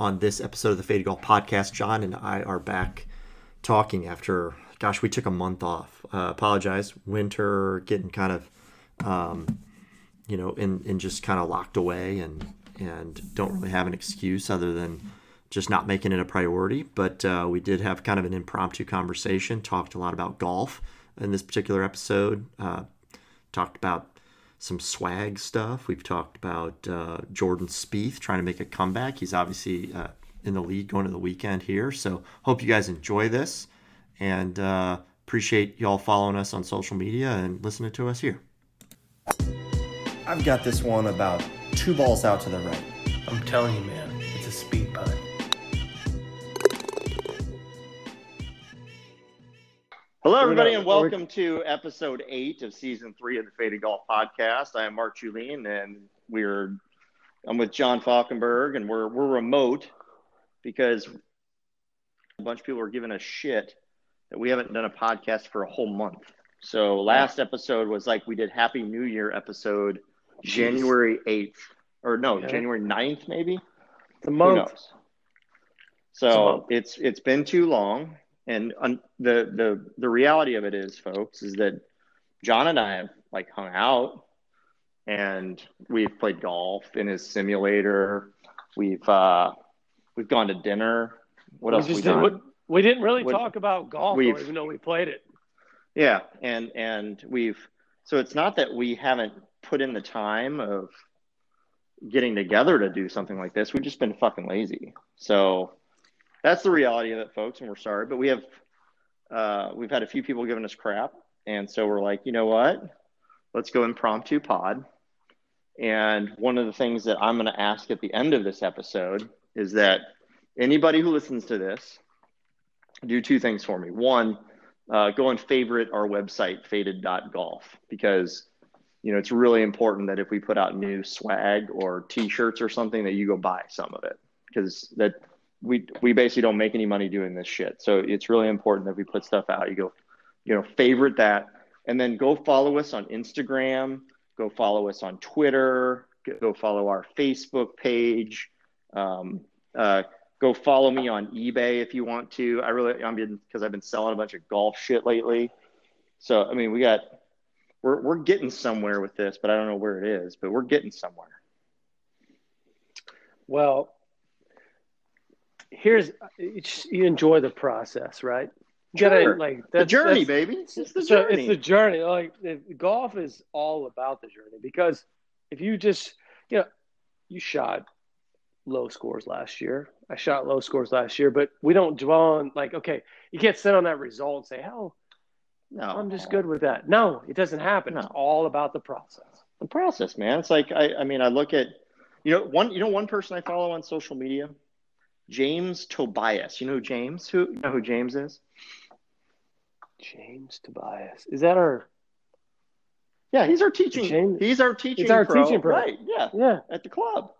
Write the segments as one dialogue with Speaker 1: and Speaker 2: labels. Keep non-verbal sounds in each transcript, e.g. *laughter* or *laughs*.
Speaker 1: on this episode of the Faded Golf Podcast. John and I are back talking after, gosh, we took a month off. Uh, apologize. Winter, getting kind of, um, you know, in, in just kind of locked away and, and don't really have an excuse other than just not making it a priority. But uh, we did have kind of an impromptu conversation, talked a lot about golf in this particular episode, uh, talked about some swag stuff. We've talked about uh, Jordan Spieth trying to make a comeback. He's obviously uh, in the lead going to the weekend here. So hope you guys enjoy this and uh, appreciate y'all following us on social media and listening to us here. I've got this one about two balls out to the right.
Speaker 2: I'm telling you, man,
Speaker 3: Hello, everybody, and welcome to episode eight of season three of the Faded Golf Podcast. I am Mark Julien, and we're I'm with John Falkenberg, and we're we're remote because a bunch of people are giving us shit that we haven't done a podcast for a whole month. So last episode was like we did Happy New Year episode January eighth or no
Speaker 2: Yeah.
Speaker 3: January 9th maybe.
Speaker 2: The month. It's
Speaker 3: So
Speaker 2: month.
Speaker 3: it's it's been too long, and the the the reality of it is, folks, is that John and I have like hung out, and we've played golf in his simulator. We've uh, we've gone to dinner. What
Speaker 2: we
Speaker 3: else? we
Speaker 2: did,
Speaker 3: done?
Speaker 2: what, we didn't really
Speaker 3: What-
Speaker 2: talk about golf, even though we played it.
Speaker 3: Yeah, and and we've so it's not that we haven't put in the time of getting together to do something like this. We've just been fucking lazy. So that's the reality of it, folks, and we're sorry. But we have uh, we've had a few people giving us crap, and so we're like, you know what? Let's go impromptu pod. And one of the things that I'm going to ask at the end of this episode is that anybody who listens to this do two things for me. One, uh, go and favorite our website faded.golf because you know it's really important that if we put out new swag or t-shirts or something that you go buy some of it because that we we basically don't make any money doing this shit so it's really important that we put stuff out you go you know favorite that and then go follow us on instagram go follow us on twitter go follow our facebook page um, uh, go follow me on eBay if you want to. I really, I'm been because I've been selling a bunch of golf shit lately. So I mean, we got we're we're getting somewhere with this, but I don't know where it is. But we're getting somewhere.
Speaker 2: Well, here's you enjoy the process, right? You gotta
Speaker 3: Sure.
Speaker 2: like
Speaker 3: The journey,
Speaker 2: that's-
Speaker 3: baby. It's just the
Speaker 2: so
Speaker 3: journey.
Speaker 2: It's the journey. Like it, golf is all about the journey because if you just you know you shot low scores last year. I shot low scores last year, but we don't dwell on like okay, you can't sit on that result and say, "Oh,
Speaker 3: no,
Speaker 2: I'm just good with that." No, it doesn't happen. It's all about the process.
Speaker 3: the process, man. It's like I, I mean, I look at you know one you know one person I follow on social media, James Tobias. You know who James? Who you know who James is?
Speaker 2: James Tobias is that our?
Speaker 3: Yeah, he's our teaching.
Speaker 2: James-
Speaker 3: he's our teaching.
Speaker 2: He's our
Speaker 3: pro,
Speaker 2: teaching pro.
Speaker 3: Right. Yeah.
Speaker 2: Yeah,
Speaker 3: at the club.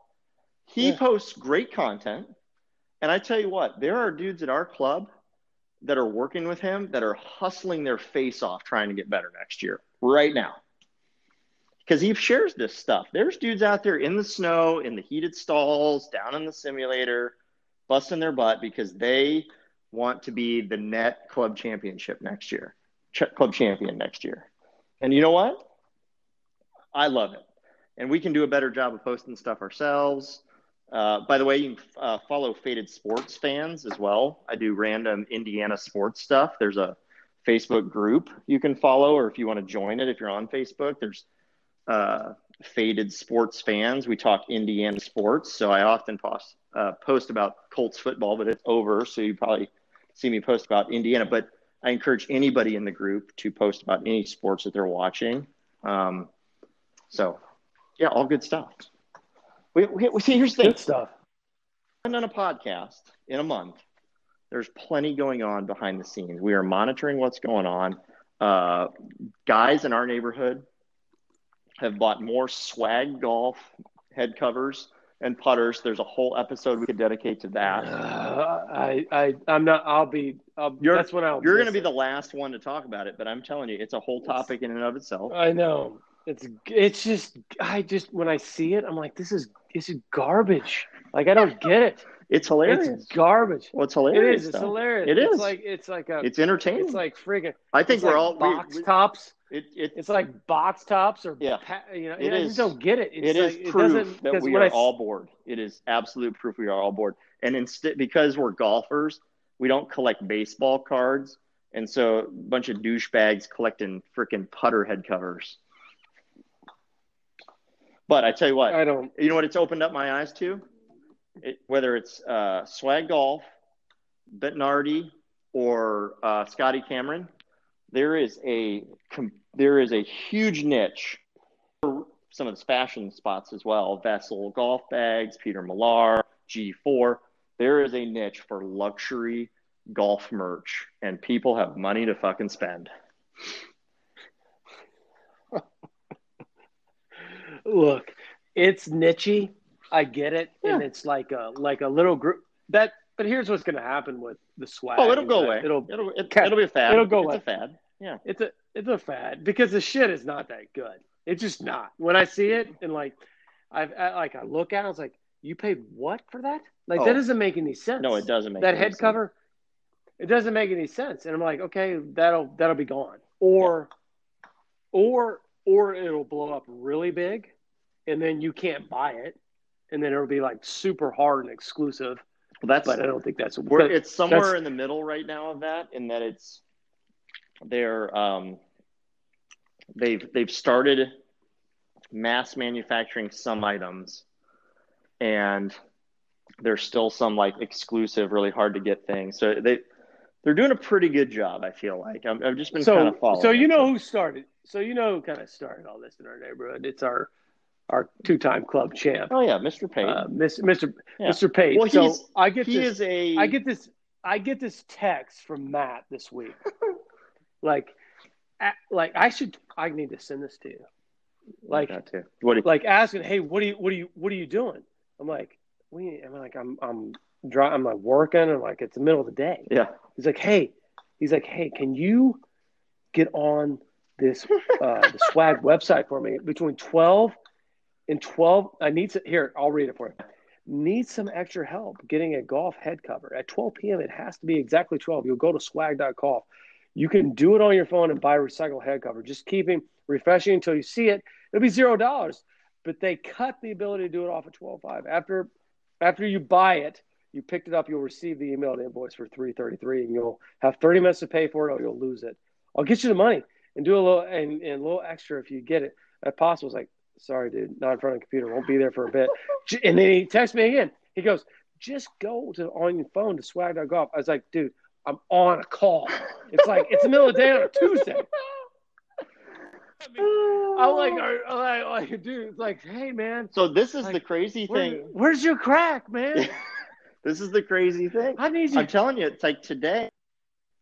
Speaker 3: He
Speaker 2: Yeah.
Speaker 3: posts great content. And I tell you what, there are dudes at our club that are working with him that are hustling their face off trying to get better next year, right now. Because he shares this stuff. There's dudes out there in the snow, in the heated stalls, down in the simulator, busting their butt because they want to be the net club championship next year, ch- club champion next year. And you know what? I love it and we can do a better job of posting stuff ourselves. Uh, by the way, you can uh, follow Faded Sports fans as well. I do random Indiana sports stuff. There's a Facebook group you can follow, or if you want to join it, if you're on Facebook, there's uh, Faded Sports fans. We talk Indiana sports, so I often post uh, post about Colts football, but it's over, so you probably see me post about Indiana. But I encourage anybody in the group to post about any sports that they're watching. Um, so yeah, all good stuff. We, we, we see. Here's the thing:
Speaker 2: good stuff.
Speaker 3: on a podcast in a month. There's plenty going on behind the scenes. We are monitoring what's going on. Uh, guys in our neighborhood have bought more swag golf head covers and putters. There's a whole episode we could dedicate to that.
Speaker 2: Uh, I, I, I'm not. I'll be. I'll,
Speaker 3: You're-
Speaker 2: that's when I'll.
Speaker 3: You're going to be the last one to talk about it, but I'm telling you, it's a whole topic in and of itself.
Speaker 2: I know. It's it's just I just when I see it, I'm like, this is this is garbage. Like I don't get it.
Speaker 3: It's hilarious.
Speaker 2: It's garbage.
Speaker 3: well, it's hilarious.
Speaker 2: is. It's
Speaker 3: though.
Speaker 2: hilarious.
Speaker 3: It
Speaker 2: it's like it's like a.
Speaker 3: It's entertaining.
Speaker 2: It's like friggin'.
Speaker 3: I think we're
Speaker 2: like
Speaker 3: all
Speaker 2: box
Speaker 3: we-
Speaker 2: tops.
Speaker 3: It, it,
Speaker 2: It's like box tops or
Speaker 3: Yeah.
Speaker 2: pa- you know.
Speaker 3: It
Speaker 2: I
Speaker 3: is-
Speaker 2: just don't get it. It's
Speaker 3: it is
Speaker 2: like, it
Speaker 3: proof that we are
Speaker 2: I
Speaker 3: all bored. It is absolute proof we are all bored. And instead, because we're golfers, we don't collect baseball cards, and so a bunch of douchebags collecting freaking putter head covers. But I tell you what,
Speaker 2: I don't.
Speaker 3: you know what it's opened up my eyes to? It, whether it's uh, Swag Golf, Bettinardi, or uh, Scotty Cameron, there is a com- there is a huge niche for some of the fashion spots as well. Vessel golf bags, Peter Millar, G/FORE. There is a niche for luxury golf merch, and people have money to fucking spend. *laughs*
Speaker 2: Look, it's nichey. I get it, and it's like a like a little group that. But here's what's going to happen with the swag.
Speaker 3: Oh, it'll go away.
Speaker 2: It'll
Speaker 3: It'll it, it'll be a fad.
Speaker 2: It'll go
Speaker 3: it's
Speaker 2: away.
Speaker 3: a fad. Yeah.
Speaker 2: it's a it's a fad because the shit is not that good. It's just not. When I see it and like I've I, like I look at it, I was like, you paid what for that? Like
Speaker 3: Oh.
Speaker 2: that doesn't make any sense.
Speaker 3: No, it doesn't make
Speaker 2: that head
Speaker 3: sense.
Speaker 2: cover. It doesn't make any sense, and I'm like, okay, that'll that'll be gone, or, or or it'll blow up really big, and then you can't buy it, and then it'll be like super hard and exclusive.
Speaker 3: Well, that's
Speaker 2: But I don't think that's
Speaker 3: We're, it's somewhere in the middle right now of that, in that it's they're um, they've they've started mass manufacturing some items, and there's still some like exclusive, really hard to get things. So they they're doing a pretty good job. I feel like I've, I've just been
Speaker 2: so
Speaker 3: kind of following.
Speaker 2: so you
Speaker 3: it.
Speaker 2: know who started so you know who kind of started all this in our neighborhood it's our our two-time club champ.
Speaker 3: Oh yeah, Mr. Pate.
Speaker 2: Uh, Mr. Mr.
Speaker 3: Yeah.
Speaker 2: Mr.
Speaker 3: Well,
Speaker 2: so I get
Speaker 3: he
Speaker 2: this,
Speaker 3: is a
Speaker 2: I get this I get this text from Matt this week. *laughs* like at, like I should I need to send this to you. Like
Speaker 3: to. What you,
Speaker 2: like asking, "Hey, what are you what are you what are you doing?" I'm like, "We I'm like I'm I'm dry, I'm like working and like it's the middle of the day."
Speaker 3: Yeah.
Speaker 2: He's like, "Hey, he's like, "Hey, can you get on this uh, the swag website for me between 12 in 12 i need to here i'll read it for you. Need some extra help getting a golf head cover. At 12 p.m it has to be exactly 12 you'll go to swag.golf you can do it on your phone and buy recycled head cover. Just keeping refreshing until you see it. It'll be zero dollars but they cut the ability to do it off at 12.5 after after you buy it you picked it up you'll receive the emailed invoice for 333 and you'll have 30 minutes to pay for it or you'll lose it. I'll get you the money and do a little and, and a little extra if you get it. If possible is like sorry, dude, not in front of the computer, won't be there for a bit. *laughs* And then he texts me again. He goes, just go to on your phone to swag.golf. I was like, dude, I'm on a call. It's like it's the middle of the day on a Tuesday. *laughs* I'm like, are- I'm like, like, dude, it's like, hey man,
Speaker 3: So this is
Speaker 2: Like,
Speaker 3: the crazy
Speaker 2: where-
Speaker 3: thing.
Speaker 2: where's your crack, man? *laughs*
Speaker 3: This is the crazy thing.
Speaker 2: I need you.
Speaker 3: I'm telling you, it's like today.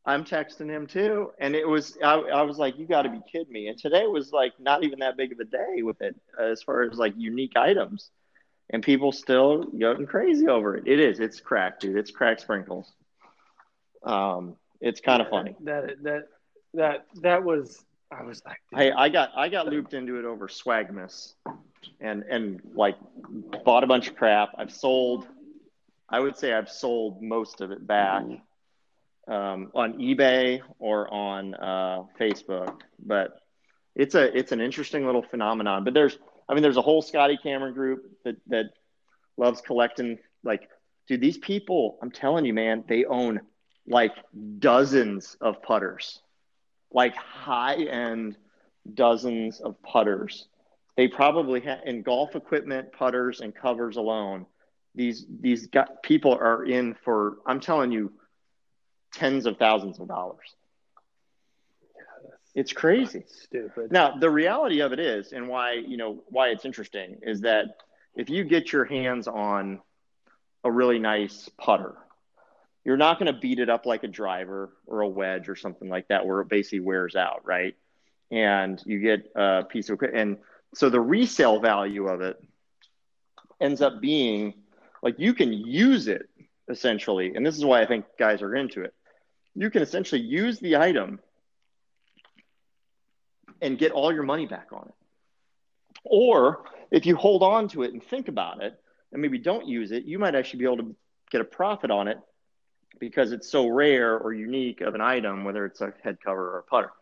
Speaker 3: I'm texting him too, and it was I, I was like, "You got to be kidding me!" And today was like not even that big of a day with it, as far as like unique items, and people still going crazy over it. It is, it's crack, dude. It's crack sprinkles. Um, it's kind of funny.
Speaker 2: That that that that was. I was like, dude,
Speaker 3: Hey, I got I got looped into it over Swagmas, and and like bought a bunch of crap. I've sold. I would say I've sold most of it back um, on eBay or on uh, Facebook, but it's a it's an interesting little phenomenon. But there's I mean there's a whole Scotty Cameron group that that loves collecting. Like, dude, these people, I'm telling you, man, they own like dozens of putters, like high end dozens of putters. They probably have in golf equipment, putters, and covers alone. These these got, people are in for I'm telling you, tens of thousands of dollars. It's crazy.
Speaker 2: stupid.
Speaker 3: Now, the reality of it is, and why you know why it's interesting, is that if you get your hands on a really nice putter, you're not going to beat it up like a driver or a wedge or something like that, where it basically wears out, right? And you get a piece of equipment, and so the resale value of it ends up being like you can use it essentially, and this is why I think guys are into it. You can essentially use the item and get all your money back on it. Or if you hold on to it and think about it and maybe don't use it, you might actually be able to get a profit on it because it's so rare or unique of an item, whether it's a head cover or a putter.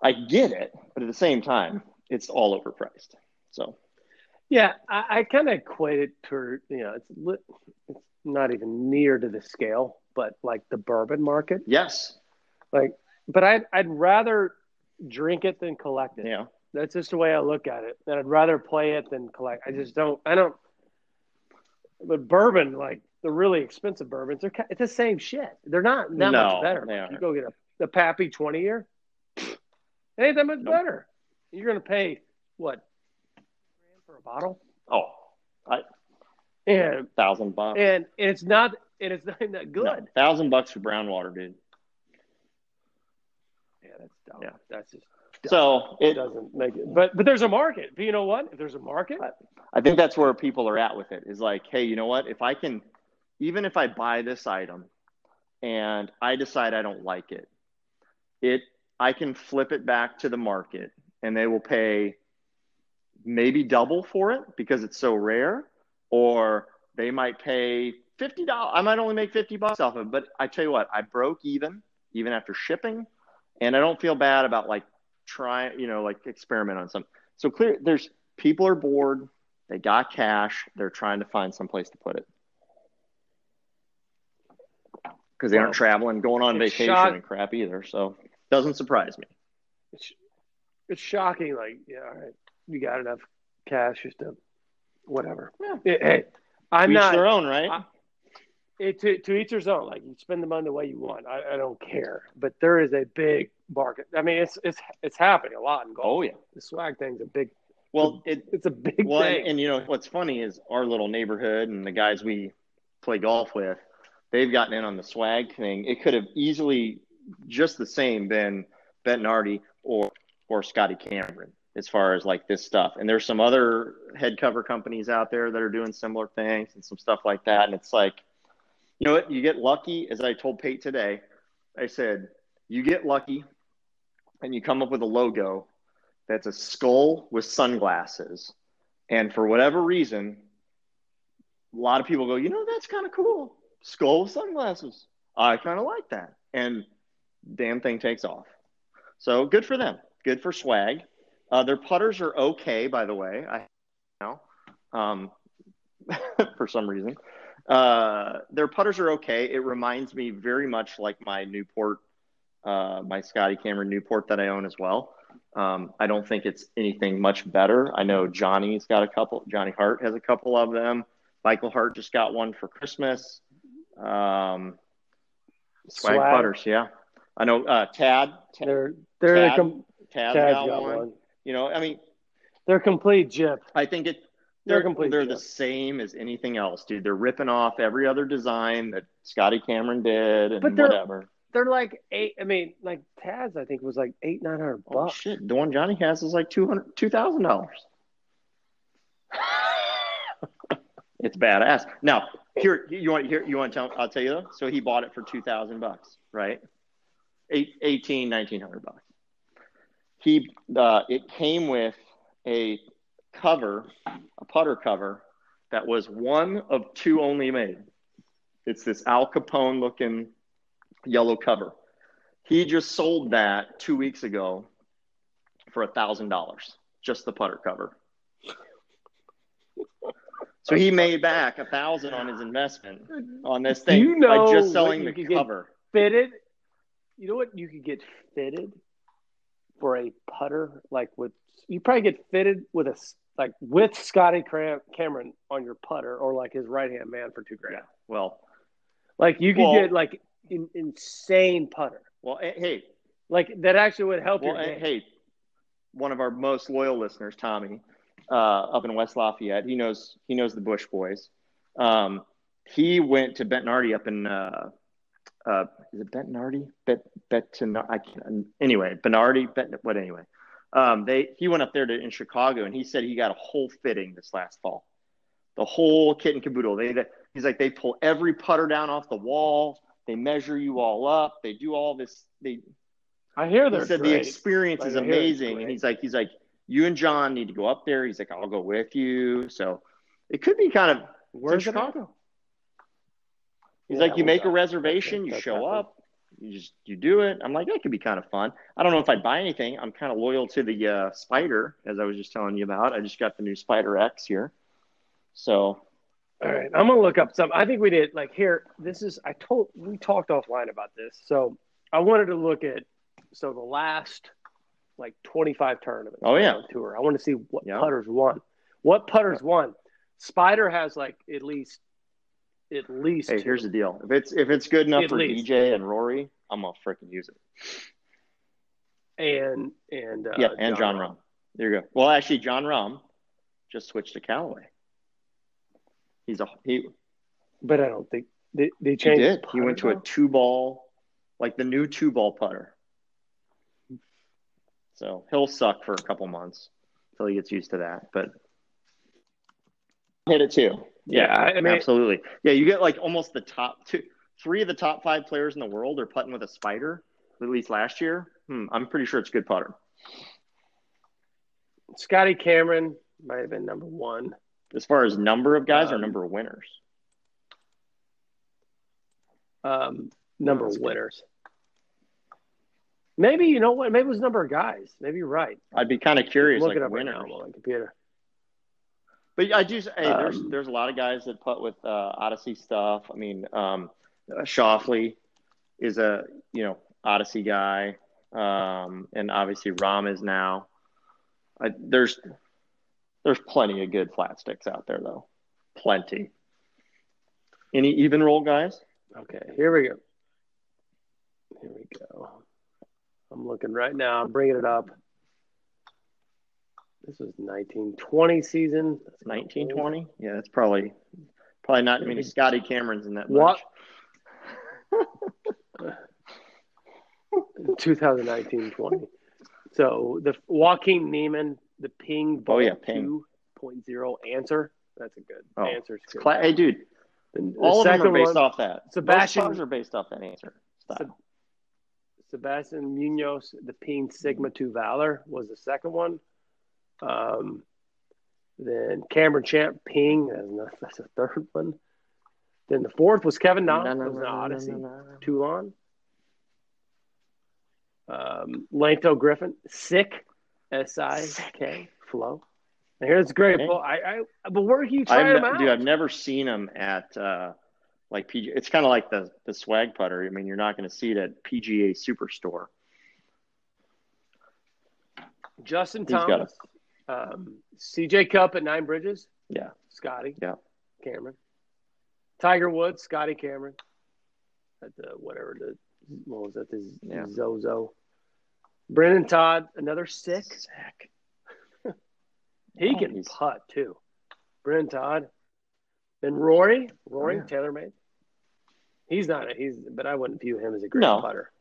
Speaker 3: I get it, but at the same time, it's all overpriced. So,
Speaker 2: yeah, I, I kind of equate it to you know it's it's not even near to the scale, but like the bourbon market.
Speaker 3: yes,
Speaker 2: Like, but I'd I'd rather drink it than collect it.
Speaker 3: yeah,
Speaker 2: That's just the way I look at it. And I'd rather play it than collect. I just don't. I don't. But bourbon, like the really expensive bourbons, they're it's the same shit. They're not that
Speaker 3: No,
Speaker 2: much better. Like, you go get a the Pappy twenty year. It ain't that much
Speaker 3: Nope.
Speaker 2: better. You're gonna pay what grand for a bottle,
Speaker 3: oh, I,
Speaker 2: and
Speaker 3: thousand bucks,
Speaker 2: and it's not and it's not even that good.
Speaker 3: No, thousand bucks for brown water, dude.
Speaker 2: Yeah, that's dumb.
Speaker 3: Yeah.
Speaker 2: That's just
Speaker 3: So
Speaker 2: it
Speaker 3: it,
Speaker 2: doesn't make it. But but there's a market. But you know what? If there's a market,
Speaker 3: I think that's where people are at with it. Is like, hey, you know what? If I can, even if I buy this item, and I decide I don't like it, it I can flip it back to the market, and they will pay maybe double for it because it's so rare, or they might pay fifty dollars. I might only make fifty bucks off of it, but I tell you what, I broke even even after shipping, and I don't feel bad about like trying, you know, like experiment on some. So clear, there's people are bored, they got cash, they're trying to find some place to put it because they
Speaker 2: Well,
Speaker 3: aren't traveling, going on vacation
Speaker 2: shock-
Speaker 3: and crap either. So doesn't surprise me.
Speaker 2: it's, it's shocking. Like, yeah, all right, you got enough cash just to whatever.
Speaker 3: Yeah.
Speaker 2: Hey, I'm not.
Speaker 3: their own, right?
Speaker 2: I- it, to, to each his own. Like you spend the money the way you want. I, I don't care. But there is a big market. I mean, it's it's it's happening a lot in golf.
Speaker 3: oh yeah.
Speaker 2: The swag thing's a big.
Speaker 3: Well, it
Speaker 2: It's a big
Speaker 3: well,
Speaker 2: thing.
Speaker 3: and, and you know what's funny is our little neighborhood and the guys we play golf with, they've gotten in on the swag thing. It could have easily just the same been Bettinardi or or Scotty Cameron as far as like this stuff. And there's some other head cover companies out there that are doing similar things and some stuff like that. And it's like, you know what? You get lucky, as I told Pate today. I said, you get lucky and you come up with a logo that's a skull with sunglasses. And for whatever reason, a lot of people go, you know, that's kind of cool. Skull with sunglasses. I kind of like that. And damn thing takes off. So good for them. Good for swag. Uh, their putters are okay, by the way. I know um, *laughs* for some reason. Uh, their putters are okay. It reminds me very much like my Newport, uh, my Scotty Cameron Newport that I own as well. Um, I don't think it's anything much better. I know Johnny's got a couple. Johnny Hart has a couple of them. Michael Hart just got one for Christmas. Um, swag,
Speaker 2: Swag.
Speaker 3: putters, yeah. I know uh, Tad. Tad
Speaker 2: they're they're
Speaker 3: Tad-
Speaker 2: com-
Speaker 3: Tad's got,
Speaker 2: got
Speaker 3: one.
Speaker 2: one.
Speaker 3: You know, I mean,
Speaker 2: They're complete jip.
Speaker 3: I think it.
Speaker 2: They're
Speaker 3: They're
Speaker 2: complete
Speaker 3: They're the same as anything else, dude. They're ripping off every other design that Scotty Cameron did and
Speaker 2: But they're-
Speaker 3: whatever.
Speaker 2: They're like eight. I mean, like Taz, I think was like eight nine hundred bucks.
Speaker 3: shit! The one Johnny has is like two hundred, two thousand dollars. *laughs* It's badass. Now, here you want here you want to tell? I'll tell you though. So he bought it for two thousand bucks, right? Eight, 18, 1900 bucks. He uh, it came with a cover, a putter cover that was one of two only made. It's this Al Capone looking yellow cover. He just sold that two weeks ago for a thousand dollars, just the putter cover. So he made back a thousand on his investment on this thing
Speaker 2: you know
Speaker 3: by just selling the cover.
Speaker 2: Fitted. You know what you could get fitted for a putter like with you probably get fitted with a like with Scotty Cram- Cameron on your putter or like his right hand man for two grand.
Speaker 3: Yeah. Well,
Speaker 2: Like you could
Speaker 3: Well-
Speaker 2: get like in, insane putter.
Speaker 3: well, eh, hey,
Speaker 2: Like that actually would help
Speaker 3: well, eh, hey, one of our most loyal listeners, Tommy, uh, up in West Lafayette, he knows he knows the Bush boys. Um, he went to Bentonardi up in uh, uh, is it Bentonardi? Bet Beton I can't anyway, Benardi, Bet what anyway. Um, they he went up there to in Chicago and he said he got a whole fitting this last fall. The whole kit and caboodle. They, they he's like they pull every putter down off the wall. They measure you all up. They do all this. They
Speaker 2: I hear
Speaker 3: he
Speaker 2: they're
Speaker 3: said the experience
Speaker 2: Like,
Speaker 3: is
Speaker 2: I hear it's
Speaker 3: amazing, and he's like he's like you and John need to go up there. He's like I'll go with you. So it could be kind of
Speaker 2: Where's?
Speaker 3: Chicago. He's
Speaker 2: Yeah,
Speaker 3: like, you make a reservation, you show
Speaker 2: happened.
Speaker 3: up, you just you do it. I'm like, that could be kind of fun. I don't know if I'd buy anything. I'm kind of loyal to the uh, Spider, as I was just telling you about. I just got the new Spider X here, so
Speaker 2: All right, I'm gonna look up some. I think we did like here. This is I told we talked offline about this. So I wanted to look at so the last like 25 tournaments.
Speaker 3: Oh, yeah.
Speaker 2: on tour. I want to see what
Speaker 3: Yeah.
Speaker 2: putters won. What putters won? Spider has like at least at least.
Speaker 3: hey,
Speaker 2: two.
Speaker 3: here's the deal. If it's if it's good enough
Speaker 2: At
Speaker 3: for
Speaker 2: least.
Speaker 3: DJ and Rory, I'm gonna freaking use it.
Speaker 2: and and uh,
Speaker 3: yeah, and Jon Rahm. There you go. Well, actually, Jon Rahm just switched to Callaway. He's a he.
Speaker 2: But I don't think they they
Speaker 3: He
Speaker 2: changed.
Speaker 3: did. He went to a two ball, like the new two ball putter. So he'll suck for a couple months until he gets used to that. But hit it too.
Speaker 2: Yeah, I- mean-
Speaker 3: absolutely. Yeah, you get like almost the top two, three of the top five players in the world are putting with a spider. At least last year. Hmm, I'm pretty sure it's a good putter.
Speaker 2: Scotty Cameron might have been number one.
Speaker 3: As far as number of guys or
Speaker 2: Um,
Speaker 3: number of winners.
Speaker 2: um, number of winners. Maybe you know what? Maybe it was number of guys. Maybe you're right.
Speaker 3: I'd be kind of curious,
Speaker 2: Look
Speaker 3: like
Speaker 2: it up
Speaker 3: winners.
Speaker 2: right now on my computer.
Speaker 3: But I do. Hey, there's
Speaker 2: Um,
Speaker 3: there's a lot of guys that putt with uh, Odyssey stuff. I mean, um, Schauffele is a you know Odyssey guy, um, and obviously Rahm is now. I, there's there's plenty of good flat sticks out there though, plenty. Any Evnroll guys?
Speaker 2: Okay, here we go. Here we go. I'm looking right now. I'm bringing it up. This was 1920 season. That's not
Speaker 3: Nineteen
Speaker 2: old.
Speaker 3: Yeah, that's probably probably not many Scotty Camerons in that
Speaker 2: What?
Speaker 3: bunch. *laughs*
Speaker 2: 2019-20. So the Joaquin Niemann, the Ping Ball
Speaker 3: Oh, yeah, Ping.
Speaker 2: 2.0 Anser. That's a good
Speaker 3: Oh,
Speaker 2: Anser.
Speaker 3: It's cla- hey, dude,
Speaker 2: The, the
Speaker 3: all of them are based
Speaker 2: one,
Speaker 3: off that.
Speaker 2: Sebastian-
Speaker 3: Most are based off that Anser. Style.
Speaker 2: Sebastian Munoz, the Ping Sigma 2 Valor was the second one. Um, then Cameron Champ Ping, that's, not, the third one. Then the fourth was Kevin Knopf,
Speaker 3: No, no,
Speaker 2: was
Speaker 3: no,
Speaker 2: the
Speaker 3: no, no,
Speaker 2: Odyssey,
Speaker 3: no, no.
Speaker 2: Toulon. Um, Lanto Griffin, SIK, S I K, Flow. And here's great
Speaker 3: Okay.
Speaker 2: book. I, I, but where can you
Speaker 3: I've
Speaker 2: try them out?
Speaker 3: dude, I've never seen them at uh, like PG. It's kind of like the the swag putter. I mean, you're not going to see it at PGA Superstore.
Speaker 2: Justin
Speaker 3: He's got
Speaker 2: Thomas, um, CJ Cup at Nine Bridges,
Speaker 3: Yeah,
Speaker 2: Scotty.
Speaker 3: Yeah.
Speaker 2: Cameron. Tiger Woods, Scotty Cameron. At the whatever the what was that? The
Speaker 3: Yeah.
Speaker 2: Zozo. Brendon Todd, another SIK.
Speaker 3: Sick. *laughs*
Speaker 2: He
Speaker 3: Oh,
Speaker 2: can
Speaker 3: he's-
Speaker 2: putt too. Brendon Todd. Then Rory, Rory
Speaker 3: Oh, yeah.
Speaker 2: TaylorMade. He's not a he's but I wouldn't view him as a great
Speaker 3: No.
Speaker 2: putter.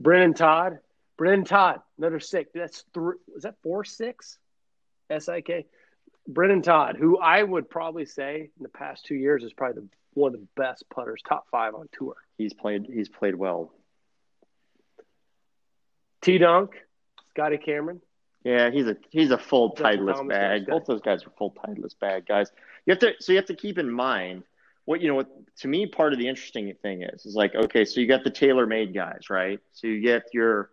Speaker 2: Brendon Todd. Brendon Todd, another SIK. That's three was that four six? S I K. Brendon Todd, who I would probably say in the past two years is probably the, one of the best putters, top five on tour.
Speaker 3: He's played. He's played well.
Speaker 2: T Dunk, Scotty Cameron.
Speaker 3: Yeah, he's a he's a full
Speaker 2: Thomas,
Speaker 3: bag. Both those guys are full Titleist bag guys. You have to so you have to keep in mind what you know. What to me, part of the interesting thing is is like okay, so you got the tailor made guys, right? So you get your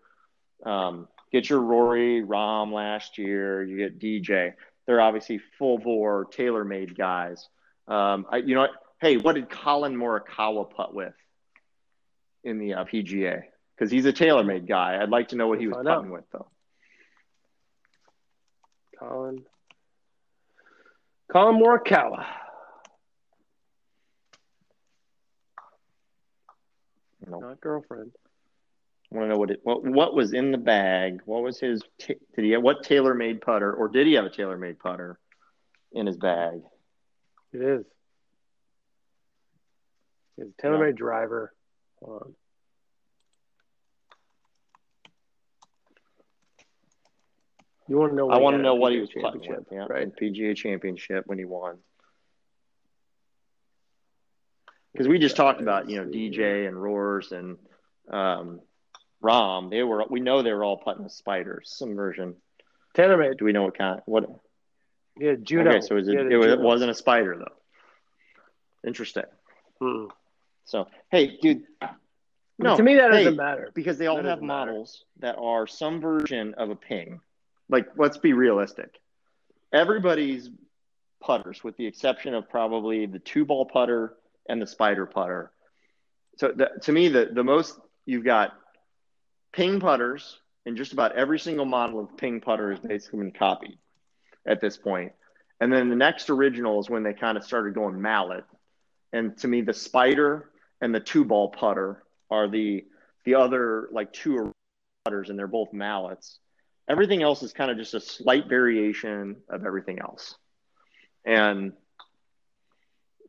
Speaker 3: um, get your Rory Rahm last year. You get DJ. They're obviously full bore tailor made guys. Um, I, you know, hey, what did Collin Morikawa putt with in the uh, PGA? Because he's a tailor made guy. I'd like to know what he was
Speaker 2: Find out.
Speaker 3: putting with though.
Speaker 2: Collin. Collin Morikawa.
Speaker 3: Know,
Speaker 2: Not girlfriend.
Speaker 3: I want to know what it what what was in the bag. What was his? ta- Did he have what tailor made putter, or did he have a tailor made putter in his bag?
Speaker 2: It is. It's a TaylorMade driver. Hold on. You want to know?
Speaker 3: I want to know
Speaker 2: at
Speaker 3: what he was putting with. Yeah,
Speaker 2: right?
Speaker 3: in PGA Championship when he won. Because we just talked about you know DJ and Roars and um, Rahm. They were we know they were all putting spiders. Some version.
Speaker 2: TaylorMade.
Speaker 3: Do we know what kind? What?
Speaker 2: Yeah, Juno.
Speaker 3: Okay, so it,
Speaker 2: He a
Speaker 3: it, was, it wasn't a spider though. Interesting.
Speaker 2: Mm.
Speaker 3: So hey, dude. No,
Speaker 2: to me that
Speaker 3: hey,
Speaker 2: doesn't matter.
Speaker 3: because they all
Speaker 2: That
Speaker 3: have
Speaker 2: doesn't matter.
Speaker 3: models that are some version of a ping. Like, let's be realistic. Everybody's putters, with the exception of probably the two ball putter and the spider putter. So, the, to me, the, the most you've got ping putters, and just about every single model of ping putter has basically been copied at this point. And then the next original is when they kind of started going mallet. And to me, the spider and the two ball putter are the the other like two putters, and they're both mallets. Everything else is kind of just a slight variation of everything else, and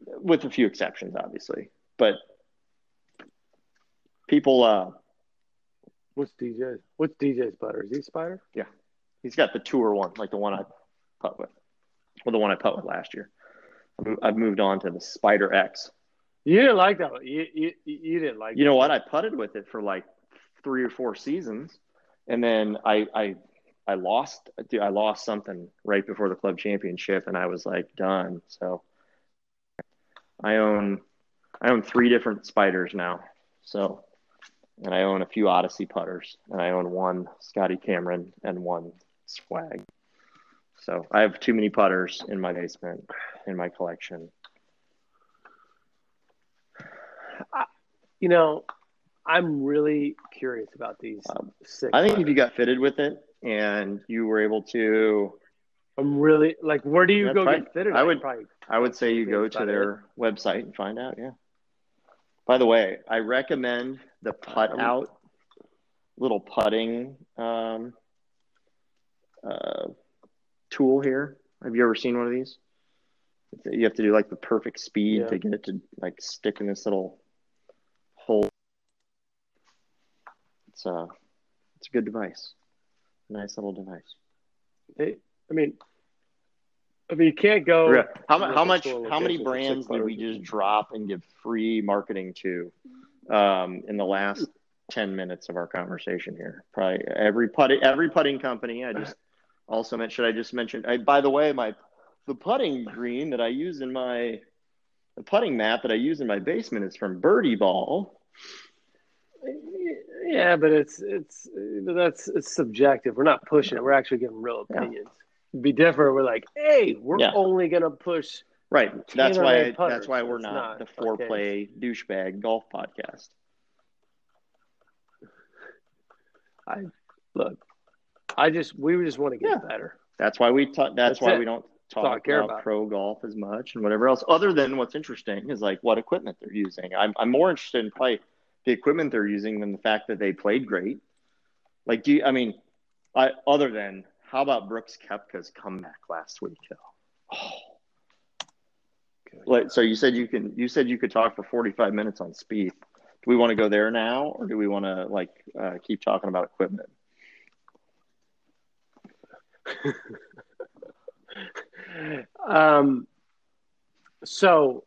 Speaker 3: with a few exceptions, obviously. But people, uh,
Speaker 2: What's DJ's? What's DJ's putter? Is he spider?
Speaker 3: Yeah, he's got the tour one, like the one I putt with, or the one I putt with last year. I've- I've moved on to the Spider X.
Speaker 2: You didn't like that. one. You you, you didn't like.
Speaker 3: You know what? I putted with it for like three or four seasons, and then I I I lost. Dude, I lost something right before the club championship, and I was like done. So I own I own three different spiders now. So and I own a few Odyssey putters, and I own one Scotty Cameron and one Swag. So I have too many putters in my basement in my collection.
Speaker 2: You know, I'm really curious about these
Speaker 3: Um,
Speaker 2: six.
Speaker 3: I think if you got fitted with it and you were able to
Speaker 2: I'm really like, where do you go
Speaker 3: right.
Speaker 2: get fitted?
Speaker 3: I would-
Speaker 2: probably.
Speaker 3: I would say you go to their website and find out. Yeah. By the way, I recommend the putt out little putting um, uh, tool here. Have you ever seen one of these? You have to do like the perfect speed
Speaker 2: Yeah.
Speaker 3: to get it to like stick in this little hole. It's a, it's a good device. Nice little device.
Speaker 2: They- I mean, I mean, you can't go.
Speaker 3: How, how much? How many brands did we just drop and give free marketing to um, in the last ten minutes of our conversation here? Probably every putting every putting company. I just also meant. Should I just mention? I, by the way, my the putting green that I use in my the putting mat that I use in my basement is from Birdie Ball.
Speaker 2: Yeah, but it's it's that's it's subjective. We're not pushing it. We're actually giving real opinions. Be different. We're like, hey, we're
Speaker 3: Yeah.
Speaker 2: only gonna push.
Speaker 3: Right. That's why.
Speaker 2: Putters.
Speaker 3: That's why we're not,
Speaker 2: not
Speaker 3: the
Speaker 2: our case.
Speaker 3: foreplay douchebag golf podcast.
Speaker 2: I look, I just we just want to get
Speaker 3: Yeah.
Speaker 2: better.
Speaker 3: That's why we talk. That's,
Speaker 2: That's
Speaker 3: why
Speaker 2: it.
Speaker 3: we don't talk about,
Speaker 2: about.
Speaker 3: pro golf as much and whatever else. Other than what's interesting is like what equipment they're using. I'm I'm more interested in probably the equipment they're using than the fact that they played great. Like, do you? I mean, I other than how about Brooks Koepka's comeback last week? though? Oh. Like, so you said you can. You said you could talk for 45 minutes on speed. Do we want to go there now, or do we want to like uh, keep talking about equipment? *laughs*
Speaker 2: Um, so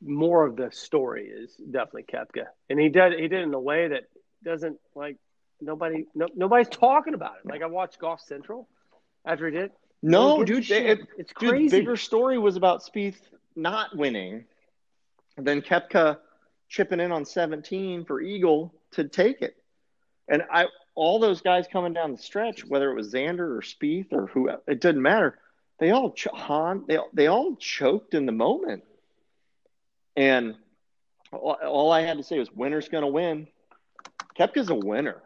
Speaker 2: more of the story is definitely Koepka, and he did he did it in a way that doesn't like nobody no, nobody's talking about it. Like I watched Golf Central after he did.
Speaker 3: No, dude. they- it-
Speaker 2: it's
Speaker 3: Dude,
Speaker 2: crazy.
Speaker 3: bigger story was about Spieth not winning, then Koepka chipping in on 17 for Eagle to take it. And I, all those guys coming down the stretch, whether it was Xander or Spieth or who, it didn't matter. They all ch- Han, they they all choked in the moment, and all, all I had to say was, "Winner's going to win." Koepka's a winner,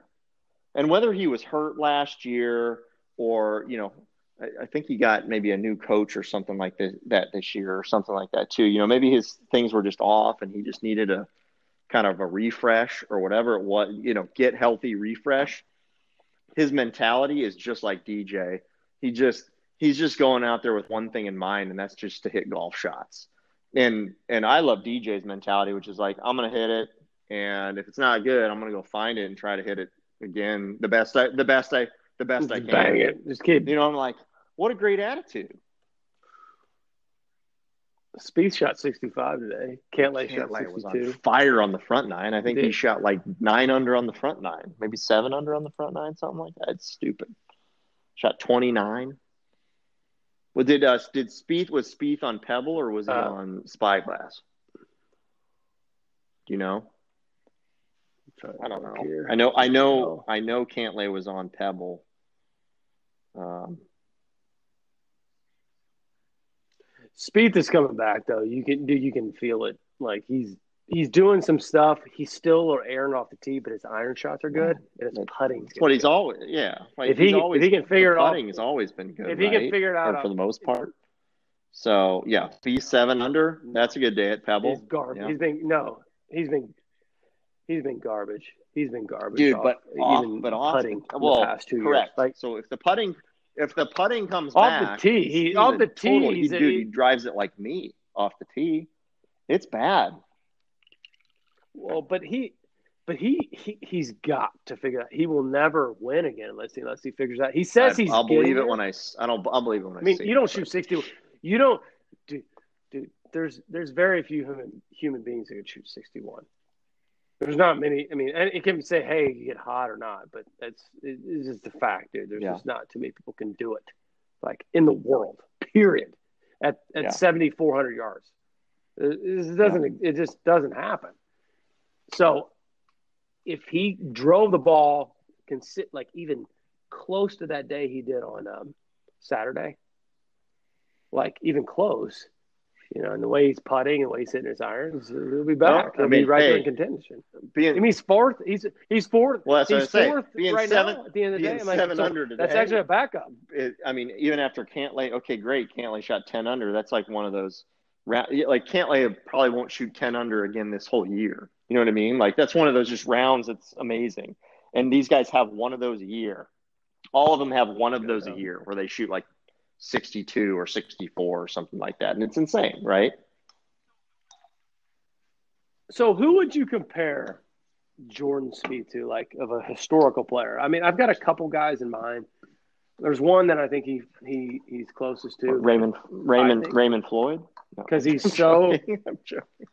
Speaker 3: and whether he was hurt last year or you know I, I think he got maybe a new coach or something like this, that this year or something like that too. You know, maybe his things were just off and he just needed a kind of a refresh or whatever it was. You know, get healthy, refresh. His mentality is just like DJ. He just he's just going out there with one thing in mind, and that's just to hit golf shots. And and I love DJ's mentality, which is like I'm gonna hit it, and if it's not good, I'm gonna go find it and try to hit it again the best I the best I the best I can.
Speaker 2: bang it. Just keep.
Speaker 3: You know, I'm like, what a great attitude.
Speaker 2: Spieth shot 65 today. Cantlay shot
Speaker 3: Cantlay was on fire on the front nine. I think he shot like nine under on the front nine, maybe seven under on the front nine, something like that. It's stupid. Shot 29. Well, did uh, did Spieth was Spieth on Pebble or was he
Speaker 2: Uh,
Speaker 3: on Spyglass? Do you know? I don't know.
Speaker 2: here.
Speaker 3: I know. I know. I know. Cantlay was on Pebble. Um,
Speaker 2: Spieth is coming back though. You can do. You can feel it. Like he's he's doing some stuff. He's still airing off the tee, but his iron shots are good, and his
Speaker 3: That-
Speaker 2: putting's
Speaker 3: that's what
Speaker 2: good.
Speaker 3: he's always. Yeah. Like
Speaker 2: If
Speaker 3: he's
Speaker 2: he- if
Speaker 3: always,
Speaker 2: he can figure it out-
Speaker 3: putting has always been good.
Speaker 2: if he can figure it out,
Speaker 3: Or for the most part. So yeah, B seven under. That's a good day at Pebble.
Speaker 2: He's garbage.
Speaker 3: Yeah.
Speaker 2: He's been no. He's been he's been garbage. He's been garbage,
Speaker 3: Dude,
Speaker 2: off-
Speaker 3: but off,
Speaker 2: even
Speaker 3: but off,
Speaker 2: putting in
Speaker 3: well,
Speaker 2: the past two
Speaker 3: correct.
Speaker 2: years. Like
Speaker 3: so if the putting, if the putting comes
Speaker 2: Off
Speaker 3: back,
Speaker 2: the tee, he-
Speaker 3: he's
Speaker 2: off the tee,
Speaker 3: total- he, dude,
Speaker 2: he-
Speaker 3: he drives it like me off the tee. It's bad.
Speaker 2: well, but he, but he, he he's got to figure out. He will never win again unless he unless he figures out. He says
Speaker 3: I,
Speaker 2: he's.
Speaker 3: I'll believe it when I don't. I'll believe it when I.
Speaker 2: I mean,
Speaker 3: see
Speaker 2: you don't
Speaker 3: but-
Speaker 2: shoot sixty. You don't, dude. Dude, there's there's very few human human beings that can shoot sixty one. There's not many. I mean, and it can say, "Hey, you get hot or not," but that's it- it's just a fact, dude. There's
Speaker 3: Yeah.
Speaker 2: just not too many people can do it, like in the world. Period. At at
Speaker 3: Yeah.
Speaker 2: seventy four hundred yards, it, doesn't. It just doesn't happen. So, if he drove the ball, can sit like even close to that day he did on um, Saturday, like even close, you know, and the way he's putting and the way he's hitting his irons, he'll be back.
Speaker 3: I
Speaker 2: He'll
Speaker 3: mean,
Speaker 2: be right there
Speaker 3: hey,
Speaker 2: in contention. I
Speaker 3: Being,
Speaker 2: mean, he's fourth. He's he's fourth.
Speaker 3: Well, that's what
Speaker 2: he's
Speaker 3: I say.
Speaker 2: fourth
Speaker 3: Being
Speaker 2: right
Speaker 3: seven-
Speaker 2: now. At the end of the day, I'm like,
Speaker 3: seven
Speaker 2: so
Speaker 3: under
Speaker 2: that's actually a backup.
Speaker 3: it, I mean, even after Cantlay, okay, great. Cantlay shot 10 under. That's like one of those, like Cantlay probably won't shoot 10 under again this whole year. You know what I mean? Like that's one of those just rounds that's amazing. And these guys have one of those a year. All of them have one of those a year where they shoot like 62 or 64 or something like that. And it's insane, right?
Speaker 2: So, who would you compare Jordan Spieth to, like of a historical player? I mean, I've got a couple guys in mind. There's one that I think he he he's closest to
Speaker 3: Raymond, Raymond, Raymond Floyd. No.
Speaker 2: because he's
Speaker 3: I'm
Speaker 2: so
Speaker 3: joking. I'm joking.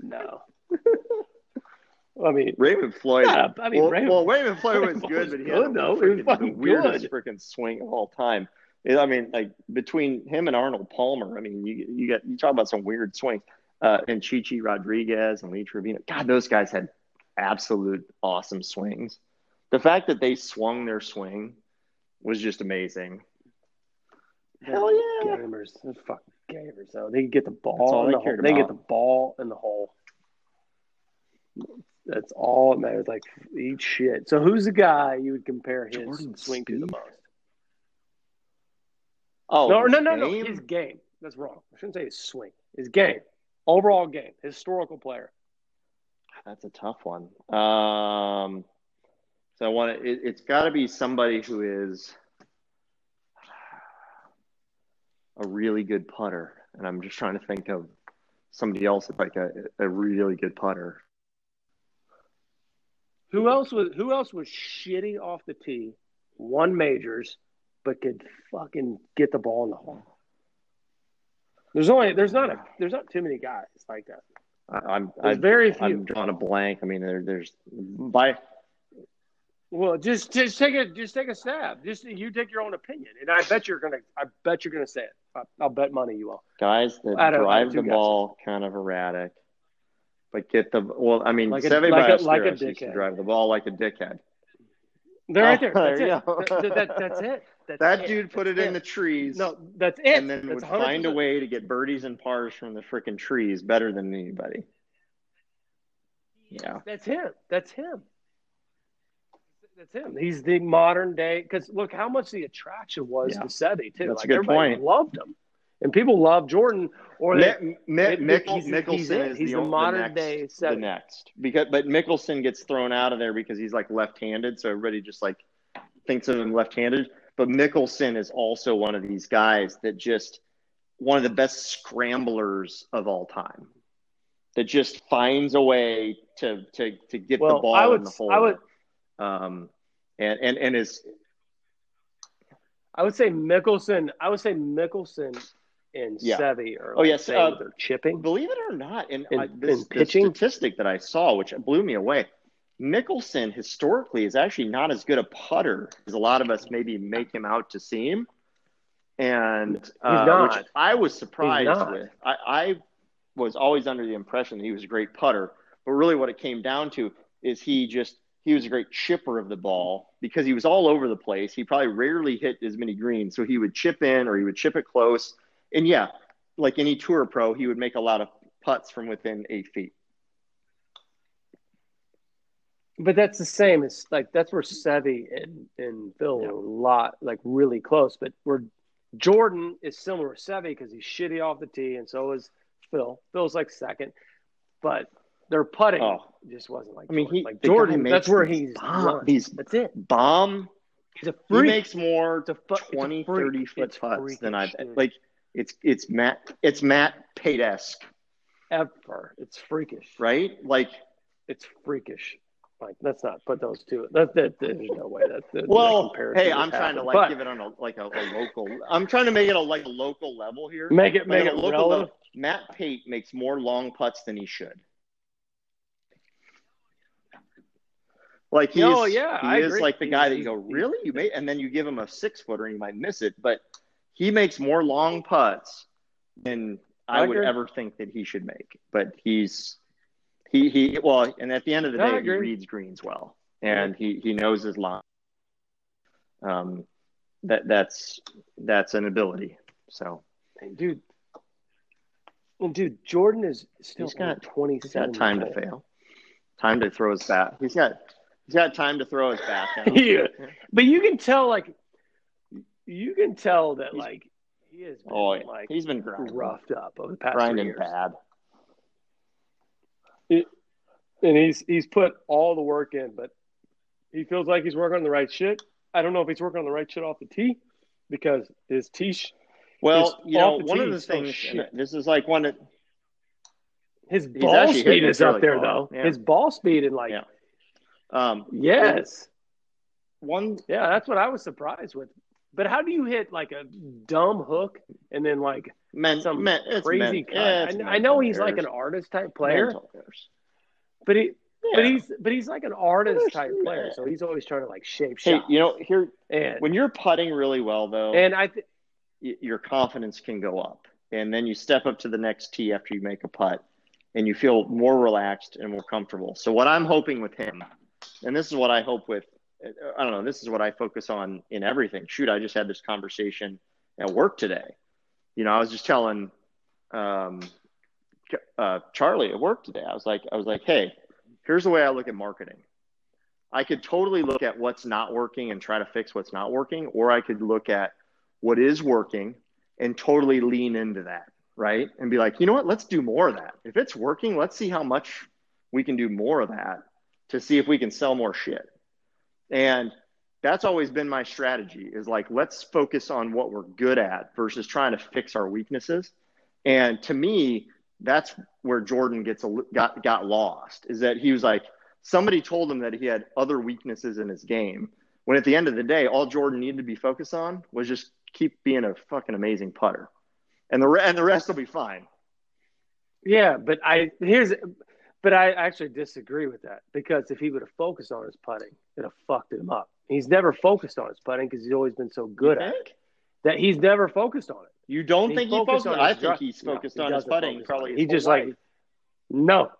Speaker 2: no. *laughs* I mean,
Speaker 3: Raymond Floyd.
Speaker 2: Yeah, I mean,
Speaker 3: well,
Speaker 2: Raymond-
Speaker 3: well, Raymond Floyd was
Speaker 2: Raymond
Speaker 3: good,
Speaker 2: was
Speaker 3: but he
Speaker 2: good,
Speaker 3: had
Speaker 2: though.
Speaker 3: the,
Speaker 2: He was
Speaker 3: freaking- the weirdest
Speaker 2: good.
Speaker 3: freaking swing of all time. I mean, like between him and Arnold Palmer, I mean, you you got you talk about some weird swings. Uh, and Chi Chi Rodriguez and Lee Trevino. God, those guys had absolute awesome swings. The fact that they swung their swing was just amazing. Hell yeah.
Speaker 2: gamers, they're fucking gamers. Though they can get the
Speaker 3: That's
Speaker 2: ball,
Speaker 3: all
Speaker 2: in
Speaker 3: they
Speaker 2: the hole.
Speaker 3: cared
Speaker 2: they get the ball in the hole. That's all it matters. Like eat shit. So, who's the guy you would compare his
Speaker 3: Jordan
Speaker 2: swing to the most?
Speaker 3: Oh
Speaker 2: no, no, no, no. His game. That's wrong. I shouldn't say his swing. His game. Overall game. Historical player.
Speaker 3: That's a tough one. Um, so I want to. It, it's got to be somebody who is a really good putter, and I'm just trying to think of somebody else that's like a, a really good putter.
Speaker 2: Who else was Who else was shitty off the tee, won majors, but could fucking get the ball in the hole? There's only there's not a there's not too many guys like that.
Speaker 3: I'm
Speaker 2: There's
Speaker 3: I,
Speaker 2: very few.
Speaker 3: I'm drawing a blank. I mean, there, there's by
Speaker 2: Well, just just take a just take a stab. Just you take your own opinion, and I bet you're gonna I bet you're gonna say it. I, I'll bet money you will.
Speaker 3: guys that
Speaker 2: Out
Speaker 3: drive the ball kind of erratic, but get the well. I mean,
Speaker 2: Like a-
Speaker 3: Seve
Speaker 2: like a- like a dickhead.
Speaker 3: drive the ball like a dickhead.
Speaker 2: They're right
Speaker 3: Oh,
Speaker 2: there. That's
Speaker 3: there
Speaker 2: it. That, that- that's it. That's
Speaker 3: That
Speaker 2: it.
Speaker 3: dude put it
Speaker 2: That's
Speaker 3: in the trees.
Speaker 2: No, that's it.
Speaker 3: and then
Speaker 2: that's
Speaker 3: would find a way to get birdies and pars from the freaking trees better than anybody. Yeah.
Speaker 2: That's him. That's him. That's him. He's the modern day. Because look how much the attraction was
Speaker 3: Yeah.
Speaker 2: to Seve too.
Speaker 3: That's a
Speaker 2: like
Speaker 3: good
Speaker 2: everybody
Speaker 3: point.
Speaker 2: loved him, and people love Jordan. Or they,
Speaker 3: Mi- Mi-
Speaker 2: it-
Speaker 3: Mickle-
Speaker 2: he's- he's
Speaker 3: Mickelson
Speaker 2: He's
Speaker 3: the,
Speaker 2: the modern
Speaker 3: next,
Speaker 2: day
Speaker 3: the next because but Mickelson gets thrown out of there because he's like left-handed, so everybody just like thinks of him left-handed. But Mickelson is also one of these guys that just one of the best scramblers of all time. That just finds a way to to to get
Speaker 2: Well,
Speaker 3: the ball
Speaker 2: would-
Speaker 3: in the hole.
Speaker 2: I would-
Speaker 3: um, and and and is
Speaker 2: I would say Mickelson. I would say Mickelson and
Speaker 3: Yeah.
Speaker 2: Seve are.
Speaker 3: Oh,
Speaker 2: like
Speaker 3: yes,
Speaker 2: same
Speaker 3: uh,
Speaker 2: their chipping.
Speaker 3: Believe it or not, and
Speaker 2: In-
Speaker 3: I, this,
Speaker 2: in
Speaker 3: this
Speaker 2: pitching?
Speaker 3: statistic that I saw, which blew me away, Mickelson historically is actually not as good a putter as a lot of us maybe make him out to seem. And uh, which I was surprised with. I, I was always under the impression that he was a great putter, But really, what it came down to is he just he was a great chipper of the ball because he was all over the place. He probably rarely hit as many greens, so he would chip in or he would chip it close. And yeah, like any tour pro, he would make a lot of putts from within eight feet.
Speaker 2: But that's the same as like that's where mm-hmm. Seve and, and Phil
Speaker 3: Yeah.
Speaker 2: were a lot like really close. But where Jordan is similar to Seve because he's shitty off the tee, and so is Phil. Phil's like second, but their putting
Speaker 3: Oh.
Speaker 2: just wasn't like.
Speaker 3: I mean,
Speaker 2: Jordan.
Speaker 3: he
Speaker 2: like Jordan.
Speaker 3: makes
Speaker 2: That's where he's
Speaker 3: bomb- these
Speaker 2: That's it.
Speaker 3: bomb.
Speaker 2: He's a freak.
Speaker 3: He makes more
Speaker 2: fu-
Speaker 3: 20, 30 foot
Speaker 2: It's
Speaker 3: putts than I've like. It's it's Matt it's Matt Pate esque,
Speaker 2: ever. It's freakish.
Speaker 3: right? Like
Speaker 2: It's freakish. Like let's not put those two. That, that there's no way that. that
Speaker 3: Well,
Speaker 2: that
Speaker 3: hey, I'm trying to like
Speaker 2: But
Speaker 3: give it on a like a, a local. I'm trying to make it a like a local level here.
Speaker 2: make it
Speaker 3: Like,
Speaker 2: make it
Speaker 3: a local level, Matt Pate makes more long putts than he should. Like he's,
Speaker 2: No, yeah,
Speaker 3: he
Speaker 2: I
Speaker 3: is
Speaker 2: agree.
Speaker 3: like the guy that you go, really? You may, and then you give him a six footer and you might miss it, but he makes more long putts than I,
Speaker 2: I
Speaker 3: would
Speaker 2: agree.
Speaker 3: ever think that he should make. But he's he he well, and at the end of the
Speaker 2: No,
Speaker 3: day, he reads greens well, and he he knows his line. Um, that that's that's an ability. So
Speaker 2: dude. And dude, Jordan is still
Speaker 3: He's got-
Speaker 2: twenty
Speaker 3: he's got time to fail, time to throw his bat. He's got he's got time to throw his bat. *laughs*
Speaker 2: Yeah. But you can tell, like, you can tell that,
Speaker 3: He's-
Speaker 2: like, he has been
Speaker 3: Oh,
Speaker 2: like
Speaker 3: he's been grinding,
Speaker 2: roughed up over the past
Speaker 3: grinding
Speaker 2: years,
Speaker 3: bad.
Speaker 2: And he's he's put all the work in, but he feels like he's working on the right shit. I don't know if he's working on the right shit off the tee because his tee, sh-
Speaker 3: Well,
Speaker 2: His
Speaker 3: you know, one of the things, this is like one that
Speaker 2: his ball speed is up there
Speaker 3: fairly
Speaker 2: though.
Speaker 3: yeah.
Speaker 2: His ball speed and like,
Speaker 3: Yeah. um,
Speaker 2: yes,
Speaker 3: one
Speaker 2: yeah, that's what I was surprised with. But how do you hit like a dumb hook and then like
Speaker 3: men,
Speaker 2: some
Speaker 3: men, it's
Speaker 2: crazy
Speaker 3: men, yeah,
Speaker 2: I, I know he's like an artist type player, but he but he's but he's like an artist type
Speaker 3: Yeah.
Speaker 2: player, so he's always trying to like shape
Speaker 3: Hey,
Speaker 2: shots.
Speaker 3: you know, here
Speaker 2: and
Speaker 3: when you're putting really well, though,
Speaker 2: and I th-
Speaker 3: y- your confidence can go up, and then you step up to the next tee after you make a putt, and you feel more relaxed and more comfortable. So what I'm hoping with him, and this is what I hope with, uh, I don't know, this is what I focus on in everything. Shoot, I just had this conversation at work today. You know, I was just telling um, uh, Charlie at work today. I was like, I was like, hey, here's the way I look at marketing. I could totally look at what's not working and try to fix what's not working, or I could look at what is working and totally lean into that, right? And be like, you know what? Let's do more of that. If it's working, let's see how much we can do more of that to see if we can sell more shit. And that's always been my strategy is like, let's focus on what we're good at versus trying to fix our weaknesses. And to me, that's where Jordan gets a, got got lost is that he was like somebody told him that he had other weaknesses in his game when at the end of the day all Jordan needed to be focused on was just keep being a fucking amazing putter and the and the rest will be fine.
Speaker 2: yeah, but I here's but I actually disagree with that because if he would have focused on his putting, it'd have fucked him up. He's never focused on his putting because he's always been so good at it that he's never focused on it.
Speaker 3: You don't
Speaker 2: He
Speaker 3: think he
Speaker 2: focused
Speaker 3: focused
Speaker 2: on
Speaker 3: I
Speaker 2: his
Speaker 3: think he's
Speaker 2: No,
Speaker 3: focused
Speaker 2: he
Speaker 3: on his putting probably
Speaker 2: it.
Speaker 3: his
Speaker 2: He just
Speaker 3: whole
Speaker 2: like no.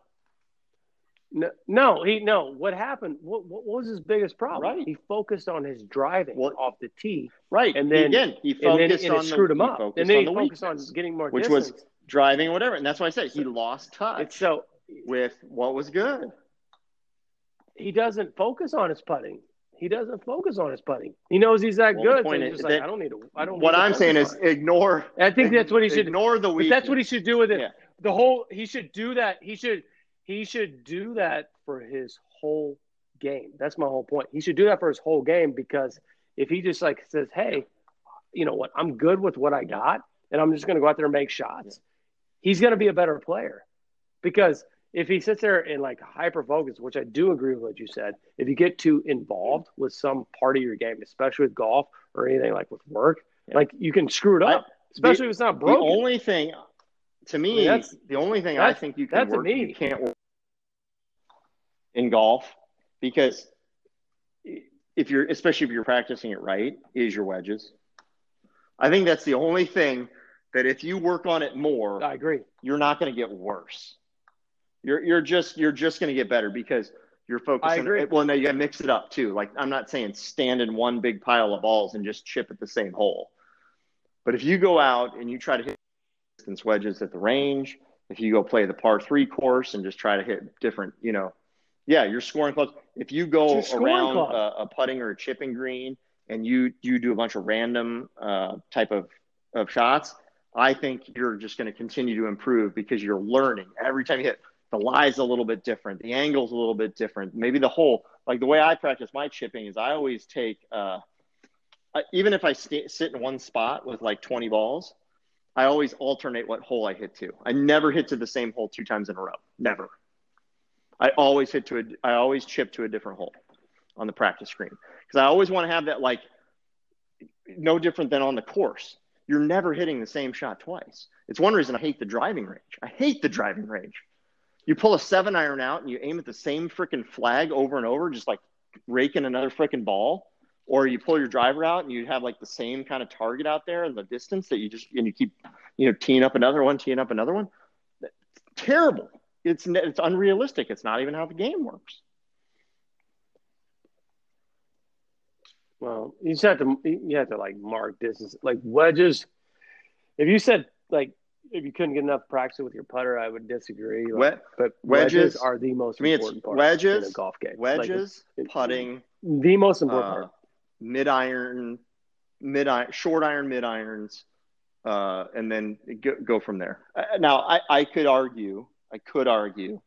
Speaker 2: No, no, he no. What happened? What, what was his biggest problem?
Speaker 3: Right.
Speaker 2: He focused on his driving
Speaker 3: Well,
Speaker 2: off the tee,
Speaker 3: right
Speaker 2: and then-
Speaker 3: again he
Speaker 2: and then
Speaker 3: focused
Speaker 2: and
Speaker 3: on
Speaker 2: it
Speaker 3: the,
Speaker 2: screwed him up. And then
Speaker 3: on
Speaker 2: he
Speaker 3: the
Speaker 2: focused
Speaker 3: weakness,
Speaker 2: on getting more
Speaker 3: which was- driving whatever and that's why I say he lost touch
Speaker 2: It's so
Speaker 3: with what was good.
Speaker 2: he doesn't focus on his putting. He doesn't focus on his putting. He knows he's that
Speaker 3: Well,
Speaker 2: good. So
Speaker 3: point
Speaker 2: he's
Speaker 3: is
Speaker 2: like,
Speaker 3: that-
Speaker 2: I don't need to. I don't.
Speaker 3: What I'm saying is ignore
Speaker 2: I think that's what he should.
Speaker 3: ignore the weakness.
Speaker 2: that's what he should do with it.
Speaker 3: Yeah.
Speaker 2: The whole he should do that. He should he should do that for his whole game. That's my whole point. He should do that for his whole game because if he just like says, "Hey, you know what? I'm good with what I got, and I'm just going to go out there and make shots," he's going to be a better player. Because if he sits there and like hyper focus, which I do agree with what you said, if you get too involved with some part of your game, especially with golf or anything like with work,
Speaker 3: Yeah.
Speaker 2: like you can screw it
Speaker 3: I-
Speaker 2: up, especially if it's not broken.
Speaker 3: the only thing to me
Speaker 2: I mean, that's-
Speaker 3: the only thing I think you can
Speaker 2: that's
Speaker 3: work,
Speaker 2: me.
Speaker 3: You can't work in golf because if you're especially if you're practicing it right is your wedges. I think that's the only thing that if you work on it more
Speaker 2: I agree.
Speaker 3: you're not going to get worse. You're you're just you're just going to get better because you're focusing.
Speaker 2: agree.
Speaker 3: Well, no, you got to mix it up too. Like I'm not saying stand in one big pile of balls and just chip at the same hole. But if you go out and you try to hit distance wedges at the range, if you go play the par three course and just try to hit different, you know, yeah, you're scoring clubs. If you go
Speaker 2: It's your scoring
Speaker 3: around a, a putting or a chipping green and you you do a bunch of random uh, type of of shots, I think you're just going to continue to improve because you're learning every time you hit. The lie's a little bit different. The angle's a little bit different. Maybe the hole, like the way I practice my chipping is I always take, uh, even if I sta sit in one spot with like 20 balls, I always alternate what hole I hit to. I never hit to the same hole two times in a row. Never. I always hit to a, I always chip to a different hole on the practice screen because I always want to have that like no different than on the course. You're never hitting the same shot twice. It's one reason I hate the driving range. I hate the driving range. You pull a seven iron out and you aim at the same freaking flag over and over, just like raking another freaking ball. Or you pull your driver out and you have like the same kind of target out there in the distance that you just and you keep, you know, teeing up another one, teeing up another one. Terrible. It's it's unrealistic. It's not even how the game works.
Speaker 2: Well, you just have to you have to like mark distance like wedges. If you said like if you couldn't get enough practice with your putter, I would disagree. Like,
Speaker 3: Wet
Speaker 2: but
Speaker 3: wedges-
Speaker 2: wedges, are the most
Speaker 3: to me, it's
Speaker 2: important part
Speaker 3: wedges,
Speaker 2: in a golf game. Like,
Speaker 3: wedges,
Speaker 2: it-
Speaker 3: putting,
Speaker 2: the most important
Speaker 3: uh,
Speaker 2: part.
Speaker 3: mid iron, mid iron, short iron, mid irons, uh, and then go, go from there. Uh, Now, I, I could argue, I could argue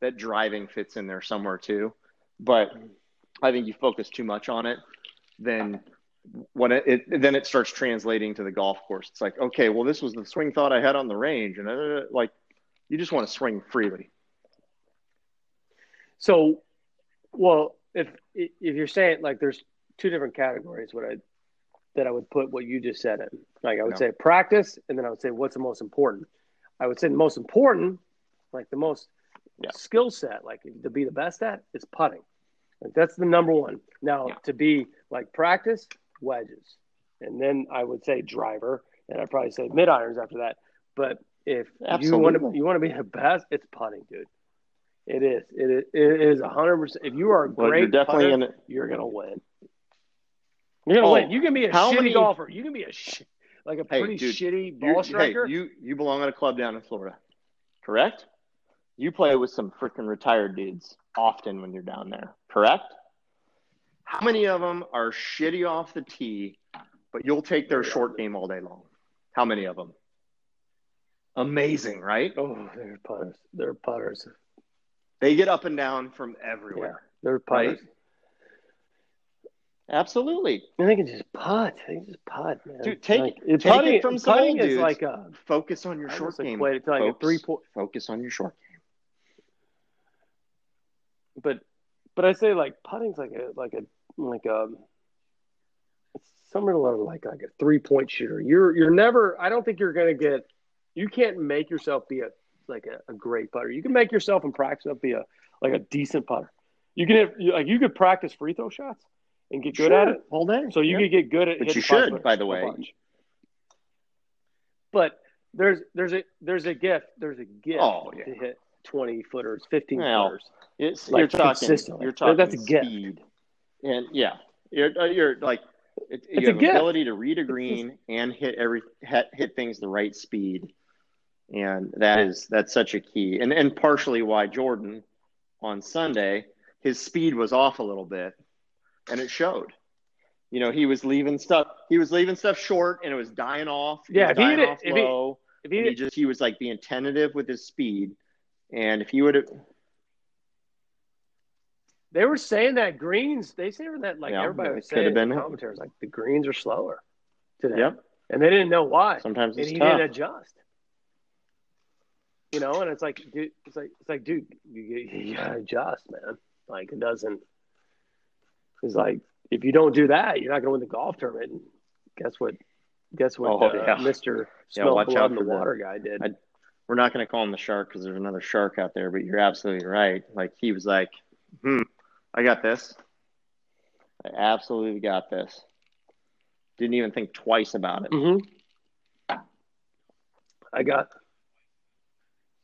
Speaker 3: that driving fits in there somewhere too, but I think you focus too much on it, then when it, it then it starts translating to the golf course. It's like, okay, well, this was the swing thought I had on the range, and uh, like, you just want to swing freely.
Speaker 2: So, well, if if you're saying like there's two different categories, what I that I would put what you just said in. Like I would
Speaker 3: No.
Speaker 2: say practice, and then I would say what's the most important. I would say the most important, like the most
Speaker 3: Yeah.
Speaker 2: skill set, like to be the best at, is putting. Like that's the number one. Now
Speaker 3: Yeah.
Speaker 2: to be like practice, wedges, and then I would say driver, and I'd probably say mid irons after that. But if you want to you want to be the best, it's putting, dude. It is. It is. It is hundred percent. If you are a
Speaker 3: Well,
Speaker 2: great
Speaker 3: you're definitely
Speaker 2: putter,
Speaker 3: in it.
Speaker 2: you're gonna win. You're gonna
Speaker 3: Oh,
Speaker 2: win. You can be a
Speaker 3: how
Speaker 2: shitty
Speaker 3: many-
Speaker 2: golfer. You can be a sh- like a
Speaker 3: Hey,
Speaker 2: pretty
Speaker 3: dude,
Speaker 2: shitty ball
Speaker 3: hey,
Speaker 2: striker.
Speaker 3: you you belong at a club down in Florida, correct? You play with some freaking retired dudes often when you're down there, correct? How many of them are shitty off the tee, but you'll take their short game all day long? How many of them? Amazing, right?
Speaker 2: oh, they're putters. They're putters.
Speaker 3: They get up and down from
Speaker 2: Yeah,
Speaker 3: everywhere.
Speaker 2: they're putters.
Speaker 3: Right? Absolutely.
Speaker 2: And they can just putt. They can just putt, man.
Speaker 3: Dude, take-
Speaker 2: like, it's
Speaker 3: take it
Speaker 2: putting,
Speaker 3: from some
Speaker 2: putting
Speaker 3: old dudes.
Speaker 2: like a
Speaker 3: Focus on your
Speaker 2: I
Speaker 3: short game.
Speaker 2: it like a three point.
Speaker 3: Focus on your short game.
Speaker 2: But but I say like putting's like a like a Um, like a it's similar like like a three point shooter. You're you're never. I don't think you're gonna get. You can't make yourself be a like a, a great putter. You can make yourself in practice up be a like a decent putter. You can have, like you could practice free throw shots and get good at
Speaker 3: Sure,
Speaker 2: it.
Speaker 3: all day.
Speaker 2: So you
Speaker 3: Yeah.
Speaker 2: could get good at
Speaker 3: But you should, by the way.
Speaker 2: But there's there's a there's a gift there's a gift
Speaker 3: Oh, yeah.
Speaker 2: to hit twenty footers, fifteen
Speaker 3: Well,
Speaker 2: footers.
Speaker 3: It's
Speaker 2: Like,
Speaker 3: you're talking
Speaker 2: consistently.
Speaker 3: you're talking
Speaker 2: That's a gift.
Speaker 3: speed, and yeah, you're uh, you're like it,
Speaker 2: It's
Speaker 3: you have ability to read a green and hit every hit, hit things the right speed, and that is that's such a key, and and partially why Jordan on Sunday his speed was off a little bit, and it showed. You know, he was leaving stuff. He was leaving stuff short, and it was dying off.
Speaker 2: Yeah,
Speaker 3: was
Speaker 2: if he hit it-
Speaker 3: off
Speaker 2: if he- If he,
Speaker 3: he just he was like being tentative with his speed, and if he would have
Speaker 2: they were saying that greens, they say that like
Speaker 3: Yeah,
Speaker 2: everybody was saying
Speaker 3: have been
Speaker 2: the commentaries, like the greens are slower today.
Speaker 3: Yep.
Speaker 2: And they didn't know why.
Speaker 3: Sometimes
Speaker 2: and
Speaker 3: it's
Speaker 2: he
Speaker 3: tough.
Speaker 2: didn't adjust. You know, and it's like, dude, it's like, it's like, dude, you, you gotta adjust, man. Like it doesn't. It's like if you don't do that, you're not gonna win the golf tournament. And guess what? Guess what?
Speaker 3: Oh,
Speaker 2: uh,
Speaker 3: yeah.
Speaker 2: Mister *laughs*
Speaker 3: Yeah,
Speaker 2: Smell
Speaker 3: watch
Speaker 2: Blood
Speaker 3: out
Speaker 2: in the Water guy did.
Speaker 3: I- We're not going to call him the shark because there's another shark out there, but you're absolutely right. Like he was like, "Hmm, I got this. I absolutely got this." Didn't even think twice about it.
Speaker 2: hmm I got.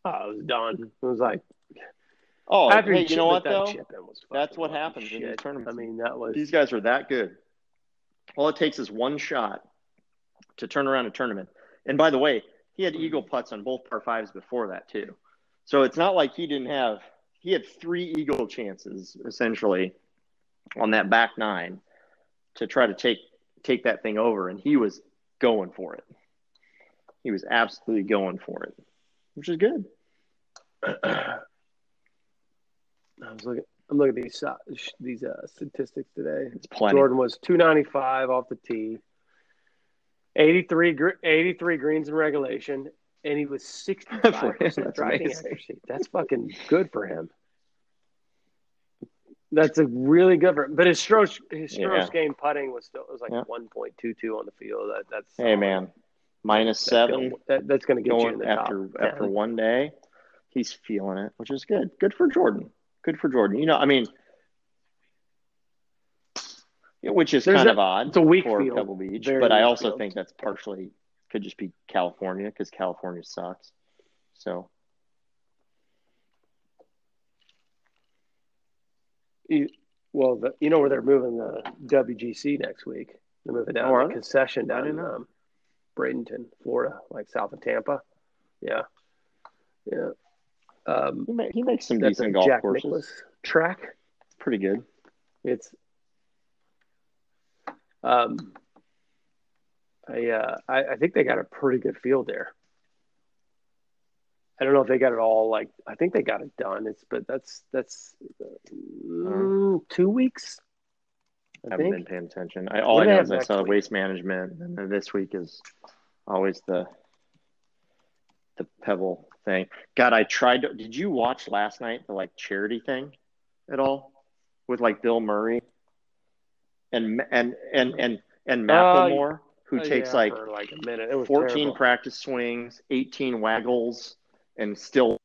Speaker 2: Oh, it was done. It was like,
Speaker 3: Oh,
Speaker 2: After
Speaker 3: hey, you know what
Speaker 2: that
Speaker 3: though?
Speaker 2: was
Speaker 3: That's what
Speaker 2: lucky
Speaker 3: happens in these
Speaker 2: shit.
Speaker 3: tournaments.
Speaker 2: I mean, that was
Speaker 3: These guys are that good. All it takes is one shot to turn around a tournament. And by the way, he had eagle putts on both par fives before that too. So it's not like he didn't have. He had three eagle chances essentially on that back nine to try to take take that thing over, and he was going for it. He was absolutely going for it, which is good. *clears throat*
Speaker 2: I was looking. I'm looking at these uh, these uh, statistics today.
Speaker 3: It's plenty.
Speaker 2: Jordan was 295 off the tee, 83 83 greens in regulation, and he was *laughs* 65
Speaker 3: For
Speaker 2: percent
Speaker 3: that's
Speaker 2: driving
Speaker 3: amazing.
Speaker 2: accuracy. That's fucking good for him. That's a really good. But his stroke his strokes
Speaker 3: Yeah.
Speaker 2: game putting was still it was like
Speaker 3: Yeah.
Speaker 2: 1.22 on the field. That that's
Speaker 3: Hey man, minus
Speaker 2: That's
Speaker 3: seven.
Speaker 2: gonna, that, that's going to get you in
Speaker 3: going
Speaker 2: the
Speaker 3: after
Speaker 2: top
Speaker 3: after
Speaker 2: 10.
Speaker 3: one day. He's feeling it, which is good. Good for Jordan. Good for Jordan. You know, I mean, which is
Speaker 2: There's
Speaker 3: kind
Speaker 2: a-
Speaker 3: of odd
Speaker 2: it's a weak
Speaker 3: for
Speaker 2: field.
Speaker 3: Pebble Beach,
Speaker 2: Very
Speaker 3: but I also
Speaker 2: field.
Speaker 3: think that's partially could just be California because California sucks. So
Speaker 2: well, the, you know where they're moving the WGC next week? They're moving down
Speaker 3: Oh,
Speaker 2: the concession down in um, Bradenton, Florida, like south of Tampa. Yeah, yeah. Um,
Speaker 3: he, ma- he makes some
Speaker 2: that's
Speaker 3: decent golf
Speaker 2: Jack
Speaker 3: courses.
Speaker 2: Nicklaus track.
Speaker 3: Pretty good.
Speaker 2: It's um, I, uh, I I think they got a pretty good field there. I don't know if they got it all like I think they got it done. It's but that's that's mm, two weeks. I
Speaker 3: haven't
Speaker 2: think
Speaker 3: been paying attention. I, all
Speaker 2: What
Speaker 3: I know is I saw
Speaker 2: week?
Speaker 3: waste management, and then this week is always the the Pebble thing. God, I tried. To, did you watch last night the like charity thing at all with like Bill Murray and and and and and
Speaker 2: Uh,
Speaker 3: Macklemore, who
Speaker 2: Oh,
Speaker 3: takes
Speaker 2: yeah,
Speaker 3: like
Speaker 2: like a minute. It was
Speaker 3: 14
Speaker 2: terrible.
Speaker 3: practice swings, 18 waggles, and still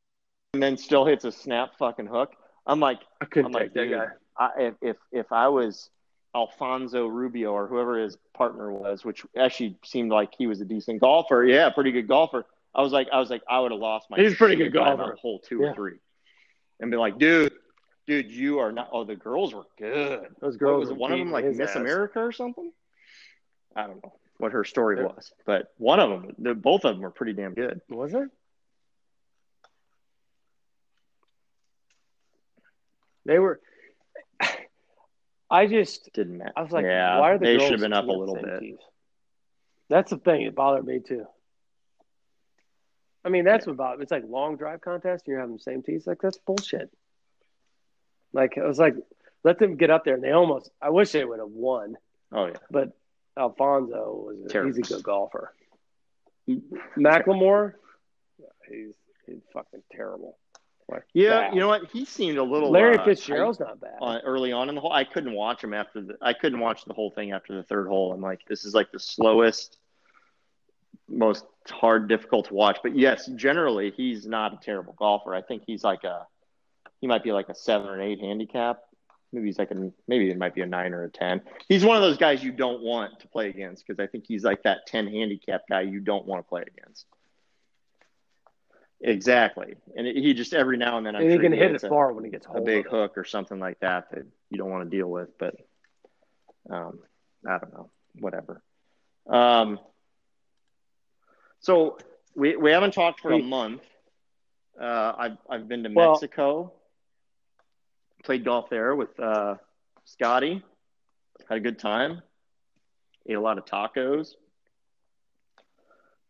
Speaker 3: and then still hits a snap fucking hook. I'm like.
Speaker 2: I couldn't
Speaker 3: I'm like,
Speaker 2: take that guy.
Speaker 3: I, if, if if I was Alfonso Ribeiro or whoever his partner was, which actually seemed like he was a decent golfer, yeah, pretty good golfer. I was like, I was like, I would have lost my.
Speaker 2: He's a pretty good golfer.
Speaker 3: hole two
Speaker 2: Yeah.
Speaker 3: or three, and be like, dude, dude, you are not. Oh, the girls were good.
Speaker 2: Those
Speaker 3: What
Speaker 2: girls
Speaker 3: was One of them like Miss
Speaker 2: ass.
Speaker 3: America or something? I don't know what her story was, but one of them, the, both of them were pretty damn good.
Speaker 2: Was it? They were. I just
Speaker 3: Didn't matter.
Speaker 2: I was like,
Speaker 3: yeah,
Speaker 2: why are the
Speaker 3: they should have been up a little bit.
Speaker 2: That's the thing. It bothered me too. I mean, that's what bothered. It's like long drive contest. And you're having the same tees. Like that's bullshit. Like I was like, let them get up there, and they almost. I wish they would have won,
Speaker 3: Oh yeah,
Speaker 2: but Alfonso was. A, he's a good golfer. Macklemore, yeah, he's he's fucking terrible. Like,
Speaker 3: yeah.
Speaker 2: bad.
Speaker 3: You know what? He seemed a little.
Speaker 2: Larry
Speaker 3: uh,
Speaker 2: Fitzgerald's not bad.
Speaker 3: on early on in the hole. I couldn't watch him after the. I couldn't watch the whole thing after the third hole. I'm like, this is like the slowest, most hard, difficult to watch. But yes, generally he's not a terrible golfer. I think he's like a, he might be like a seven or eight handicap. Maybe he's like a maybe it might be a nine or a ten. He's one of those guys you don't want to play against because I think he's like that ten handicap guy you don't want to play against. Exactly, and he just every now and then I'm
Speaker 2: and he
Speaker 3: sure
Speaker 2: can hit
Speaker 3: hits
Speaker 2: it
Speaker 3: a-
Speaker 2: far when he gets
Speaker 3: a big hook or something like that that you don't want to deal with. But um, I don't know, whatever. Um, so we we haven't talked for a month. Uh, I've I've been to
Speaker 2: Well-
Speaker 3: Mexico, played golf there with uh, Scotty, had a good time, ate a lot of tacos.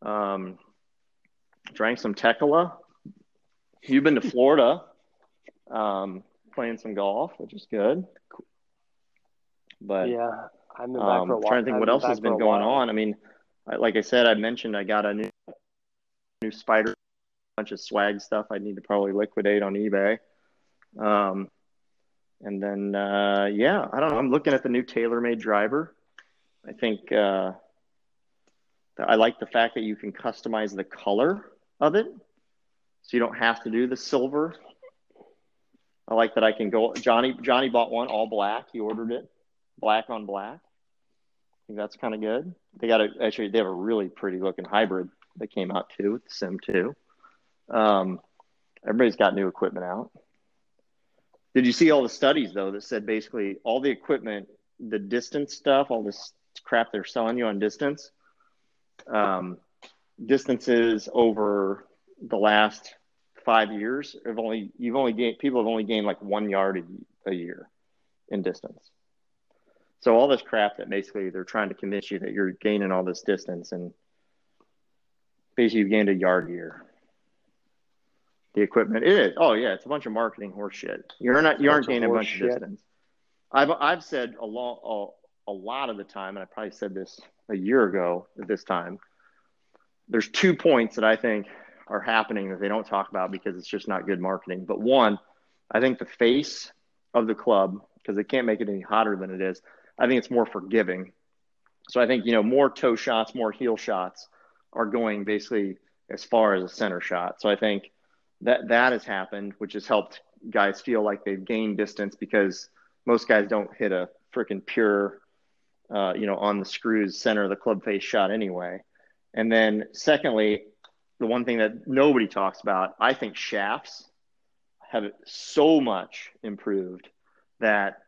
Speaker 3: Um, drank some tequila. You've been to Florida, um, playing some golf, which is good. But
Speaker 2: Yeah, I'm
Speaker 3: um,
Speaker 2: for a while.
Speaker 3: trying to think
Speaker 2: I've
Speaker 3: what else has been going on. I mean, I, like I said, I mentioned I got a new new spider, bunch of swag stuff. I need to probably liquidate on eBay. Um, and then uh, yeah, I don't know. I'm looking at the new TaylorMade driver. I think uh, I like the fact that you can customize the color of it, so you don't have to do the silver. I like that I can go. Johnny Johnny bought one all black. He ordered it black on black. I think that's kind of good. They got a actually they have a really pretty looking hybrid that came out too with the Sim two. Um, everybody's got new equipment out. Did you see all the studies though that said basically all the equipment, the distance stuff, all this crap they're selling you on distance, um, distances over the last five years have only you've only gained people have only gained like one yard a, a year in distance. So all this crap that basically they're trying to convince you that you're gaining all this distance and basically you've gained a yard a year. The equipment it is. Oh yeah, it's a bunch of marketing horseshit. You're not you aren't gaining a bunch of distance. I've I've said a lot a, a lot of the time, and I probably said this a year ago at this time. There's two points that I think are happening that they don't talk about because it's just not good marketing. But one, I think the face of the club, because they can't make it any hotter than it is, I think it's more forgiving. So I think, you know, more toe shots, more heel shots are going basically as far as a center shot. So I think that that has happened, which has helped guys feel like they've gained distance because most guys don't hit a freaking pure, uh, you know, on the screws center of the club face shot anyway. And then secondly, the one thing that nobody talks about, I think shafts have so much improved that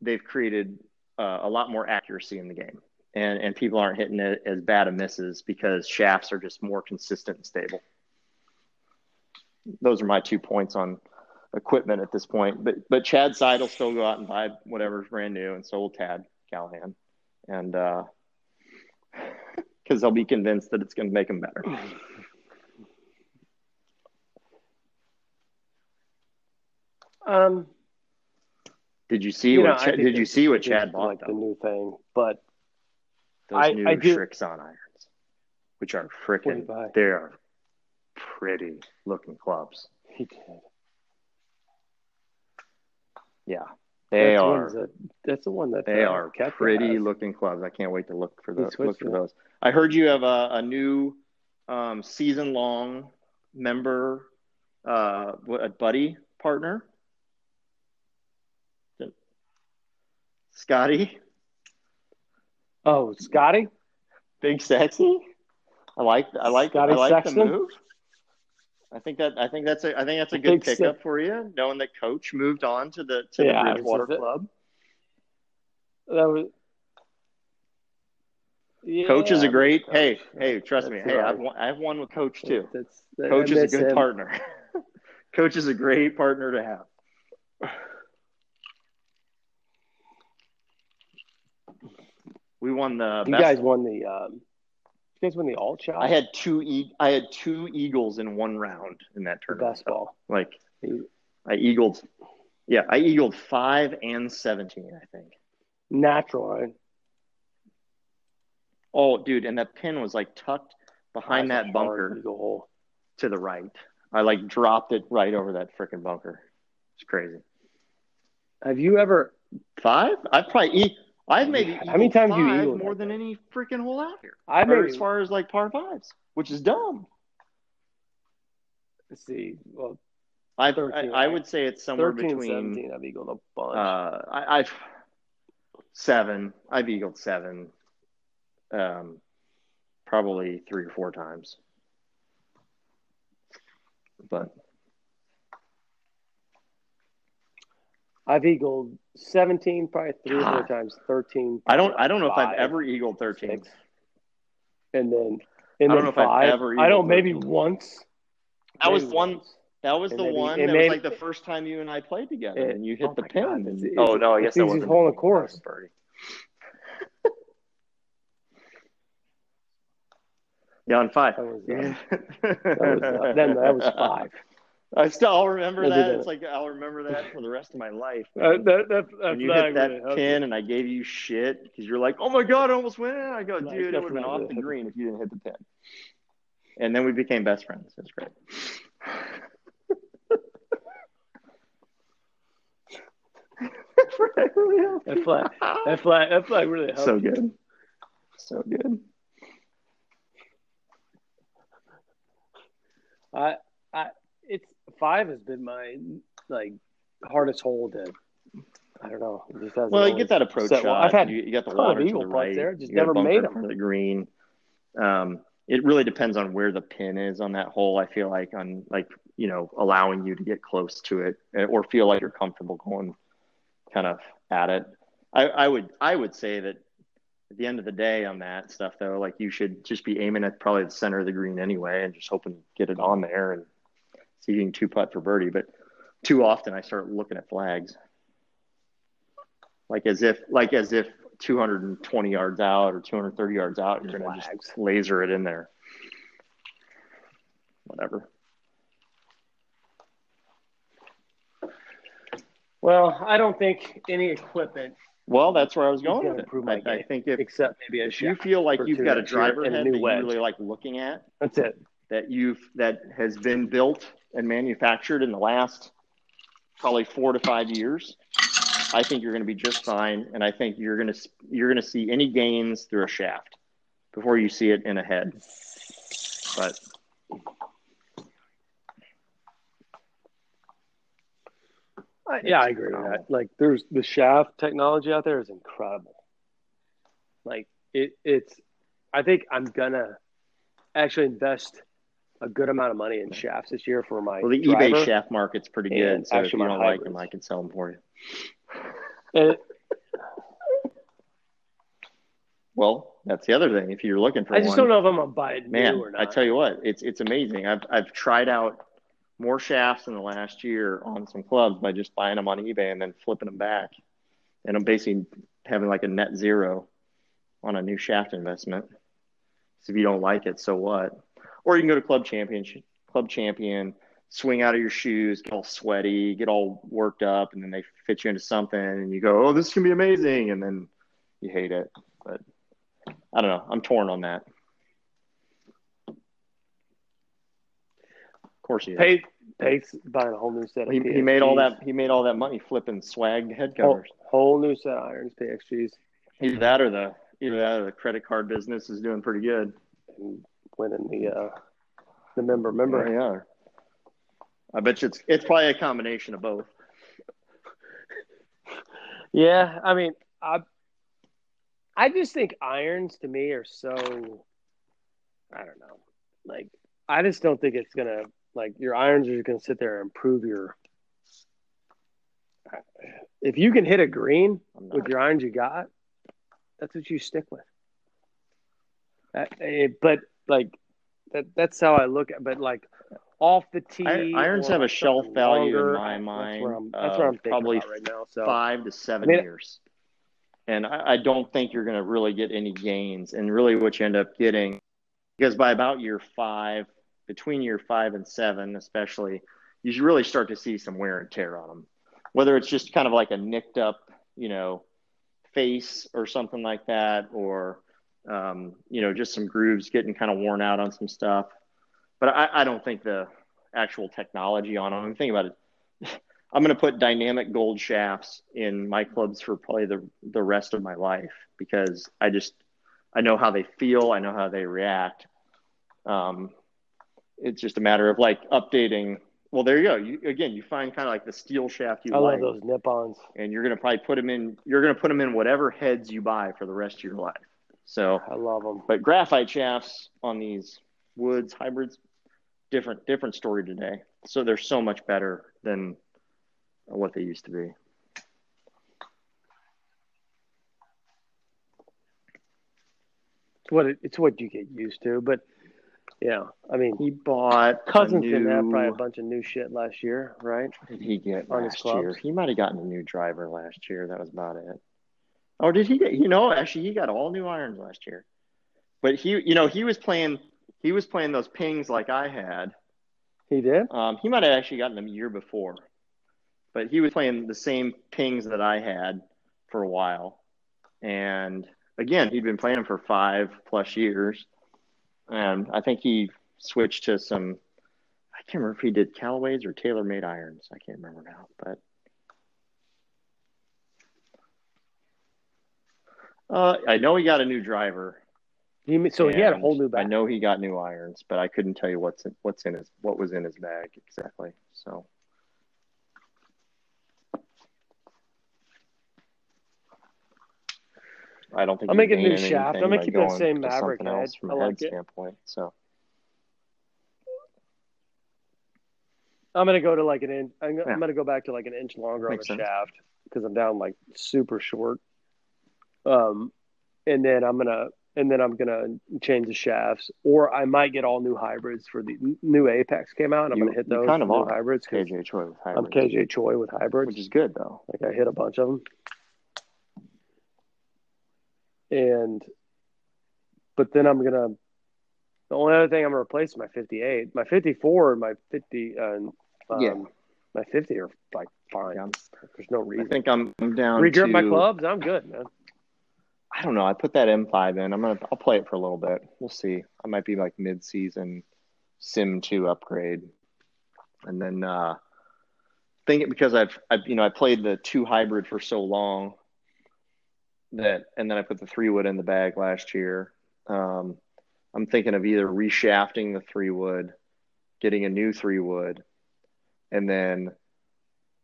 Speaker 3: they've created uh, a lot more accuracy in the game. And, and people aren't hitting it as bad a misses because shafts are just more consistent and stable those are my two points on equipment at this point. But but Chad Side will still go out and buy whatever's brand new, and so will Tad Callahan, and because they'll be convinced that it's going to make them better.
Speaker 2: Um,
Speaker 3: did you see you what? Know, Ch- did you see what Chad bought?
Speaker 2: Like though? the new thing, but
Speaker 3: those I, new I Srixon irons, which are freaking, they are pretty looking clubs.
Speaker 2: He did.
Speaker 3: Yeah, they that's are.
Speaker 2: That, that's the one that
Speaker 3: they uh, are pretty looking clubs. I can't wait to look for those. Look for those. I heard you have a, a new um, season long member, uh, a buddy partner, Scotty.
Speaker 2: Oh, Scotty,
Speaker 3: big sexy. I like I like Scotty I like Sexton? the move. I think that I think that's a I think that's a good pickup so. for you, knowing that Coach moved on to the to yeah, the Bridgewater Club.
Speaker 2: That was.
Speaker 3: Yeah, Coach is a great. Hey, hey, trust me. Hey. I've won, I've won with Coach too. That's, that, Coach is a good him. partner. *laughs* Coach is a great partner to have. We won the.
Speaker 2: You guys won the. Um, you guys win the alt shot?
Speaker 3: I had two e- I had two eagles in one round in that tournament.
Speaker 2: Best ball.
Speaker 3: Like I eagled yeah, I eagled five and seventeen, I think.
Speaker 2: Natural, right?
Speaker 3: Oh, dude, and that pin was like tucked behind that bunker to the right. I like dropped it right over that freaking bunker. It's crazy.
Speaker 2: Have you ever
Speaker 3: five? I've probably I've made
Speaker 2: how many times you eagle
Speaker 3: more than any freaking hole out here. I made as far as like par fives, which is dumb.
Speaker 2: Let's see. Well,
Speaker 3: I, I, I would say it's somewhere 13, between
Speaker 2: 17, I've eagled a bunch.
Speaker 3: Uh, I, I've seven. I've eagled seven. Um, probably three or four times. But
Speaker 2: I've eagled 17, probably three or four times, 13.
Speaker 3: I don't I don't know five, if I've ever eagled 13. Six.
Speaker 2: And then and I don't know five, if I've ever I don't 13. maybe once.
Speaker 3: That maybe was one once. That was and the maybe, one. That maybe, was like the first time you and I played together, it, and you hit oh the pin. God, and, oh no, I guess that was
Speaker 2: hole in the course.
Speaker 3: Birdie. Yeah, on five.
Speaker 2: That was, uh, *laughs* *laughs* that was uh, then that was five.
Speaker 3: I still I'll remember that. It's like I'll remember that for the rest of my life.
Speaker 2: Uh, that, that,
Speaker 3: when you hit that really pin and I gave you shit because you're like, "Oh my god, I almost went!" I go, "Dude, it would have been off the green if you didn't hit the pin." And then we became best friends. That's great. *laughs*
Speaker 2: that flag, that flag, that flag really helped.
Speaker 3: So good, so good.
Speaker 2: I, I, it's five has been my like hardest hole to. I don't know.
Speaker 3: well, you get that approach set. shot. Well, I've had you, you got the water to the right.
Speaker 2: There, just never made them.
Speaker 3: The green. Um, it really depends on where the pin is on that hole. I feel like on like you know, allowing you to get close to it eh, or feel like you're comfortable going kind of at it. I, I would I would say that at the end of the day on that stuff though, like you should just be aiming at probably the center of the green anyway and just hoping to get it on there and see you can two putt for birdie. But too often I start looking at flags. Like as if like as if 220 yards out or 230 yards out, you're gonna just laser it in there. Whatever.
Speaker 2: Well, I don't think any equipment
Speaker 3: Well, that's where I was going with it. I, I think if,
Speaker 2: except maybe
Speaker 3: if you feel like you've got a driver head
Speaker 2: new
Speaker 3: that you
Speaker 2: wedge.
Speaker 3: really like looking at,
Speaker 2: That's it.
Speaker 3: that you've that has been built and manufactured in the last probably four to five years, I think you're going to be just fine, and I think you're going to you're going to see any gains through a shaft before you see it in a head. But
Speaker 2: I, yeah, I agree with that. Like, there's the shaft technology out there is incredible. Like, it, it's. I think I'm gonna actually invest a good amount of money in shafts this year for my
Speaker 3: well, the
Speaker 2: driver.
Speaker 3: eBay shaft market's pretty good,
Speaker 2: and
Speaker 3: so if you don't like them. I can sell them for you. *laughs* Well, that's the other thing. If you're looking for
Speaker 2: I just
Speaker 3: one,
Speaker 2: don't know if I'm gonna buy it
Speaker 3: Man,
Speaker 2: new or not.
Speaker 3: I tell you what, it's it's amazing. I've I've tried out more shafts in the last year on some clubs by just buying them on eBay and then flipping them back, and I'm basically having like a net zero on a new shaft investment. So if you don't like it, so what? Or you can go to Club Championship, Club Champion, swing out of your shoes, get all sweaty, get all worked up, and then they fit you into something, and you go, "Oh, this can be amazing," and then you hate it. But I don't know. I'm torn on that. Course he is.
Speaker 2: Pace, Pace buying a whole new set of
Speaker 3: He, he made all that he made all that money flipping swag head
Speaker 2: whole,
Speaker 3: covers.
Speaker 2: whole new set of irons, PXGs,
Speaker 3: Either that or the either that or the credit card business is doing pretty good.
Speaker 2: and winning the uh, the member member.
Speaker 3: Yeah, they are. I bet you it's it's probably a combination of both.
Speaker 2: Yeah, I mean, I I just think irons to me are so I don't know. Like I just don't think it's gonna like your irons are just gonna sit there and improve your. If you can hit a green with your irons you got, that's what you stick with. That, eh, but like that that's how I look at. But like off the tee,
Speaker 3: irons have a shelf value in
Speaker 2: longer,
Speaker 3: my
Speaker 2: that's
Speaker 3: mind
Speaker 2: Where I'm, that's what
Speaker 3: of
Speaker 2: I'm
Speaker 3: probably
Speaker 2: right now. So
Speaker 3: Five to seven
Speaker 2: I mean-
Speaker 3: years. And I, I don't think you're going to really get any gains. And really, what you end up getting, because by about year five, between year five and seven, especially, you really start to see some wear and tear on them. Whether it's just kind of like a nicked up, you know, face or something like that, or um, you know, just some grooves getting kind of worn out on some stuff. But I, I don't think the actual technology on them. I'm thinking about it. *laughs* I'm going to put dynamic gold shafts in my clubs for probably the the rest of my life because I just I know how they feel. I know how they react. Um, it's just a matter of like updating. Well, there you go. You, again, you find kind of like the steel shaft you
Speaker 2: I
Speaker 3: like
Speaker 2: love those Nippons.
Speaker 3: and you're going to probably put them in you're going to put them in whatever heads you buy for the rest of your life so
Speaker 2: I love them.
Speaker 3: but graphite shafts on these woods hybrids different different story today so they're so much better than what they used to be
Speaker 2: It's what it, it's what you get used to. But yeah, I mean,
Speaker 3: he bought
Speaker 2: Cousins
Speaker 3: a
Speaker 2: didn't have probably a bunch of new shit last year, right?
Speaker 3: what did he get
Speaker 2: on his
Speaker 3: last year he might have gotten a new driver last year that was about it oh did he get you know actually he got all new irons last year but he you know he was playing he was playing those pings like i had
Speaker 2: He did.
Speaker 3: Um, he might have actually gotten them a year before, but he was playing the same pings that I had for a while. And again, he'd been playing them for five plus years. And I think he switched to some, I can't remember if he did Callaway's or TaylorMade irons. I can't remember now, but. Uh, I know he got a new driver.
Speaker 2: He, so he had a whole new bag.
Speaker 3: I know he got new irons, but I couldn't tell you what's in, what's in his what was in his bag exactly. So I don't think
Speaker 2: I'll make a new shaft. I'm gonna keep that same
Speaker 3: Mavrik
Speaker 2: head.
Speaker 3: from
Speaker 2: I
Speaker 3: a
Speaker 2: like
Speaker 3: head
Speaker 2: it.
Speaker 3: standpoint. So
Speaker 2: I'm gonna go to like an inch. I'm,
Speaker 3: Yeah.
Speaker 2: I'm gonna go back to like an inch longer
Speaker 3: Makes
Speaker 2: on the
Speaker 3: sense.
Speaker 2: shaft because I'm down like super short. Um, and then I'm gonna and then I'm gonna change the shafts, or I might get all new hybrids for the new Apex came out. and I'm
Speaker 3: You-
Speaker 2: gonna hit those
Speaker 3: kind of are
Speaker 2: hybrids.
Speaker 3: KJ Choi with
Speaker 2: I'm
Speaker 3: hybrids,
Speaker 2: KJ Choi with hybrids.
Speaker 3: which is good though.
Speaker 2: Like I hit a bunch of them, and but then I'm gonna. The only other thing I'm gonna replace my 58, my 54, and my 50. Uh, um,
Speaker 3: Yeah.
Speaker 2: my 50 are like fine.
Speaker 3: Yeah.
Speaker 2: There's no reason.
Speaker 3: I think I'm I'm down
Speaker 2: Redrip
Speaker 3: to
Speaker 2: my clubs. I'm good, man.
Speaker 3: I don't know. I put that M5 in. I'm gonna I'll play it for a little bit. We'll see. I might be like mid season Sim 2 upgrade. And then uh think it because I've I've you know I played the two hybrid for so long that and then I put the three wood in the bag last year. Um I'm thinking of either reshafting the three wood, getting a new three wood, and then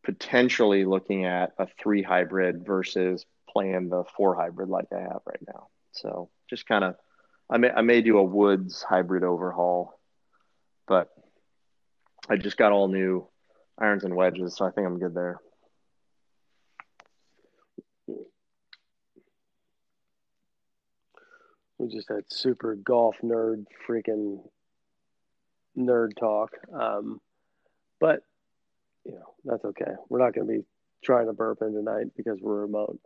Speaker 3: potentially looking at a three hybrid versus playing the four hybrid like I have right now. So just kind of, I may I may do a woods hybrid overhaul, but I just got all new irons and wedges, so I think I'm good there.
Speaker 2: We just had super golf nerd freaking nerd talk. Um, but you know that's okay. We're not going to be trying to burp in tonight because we're remote,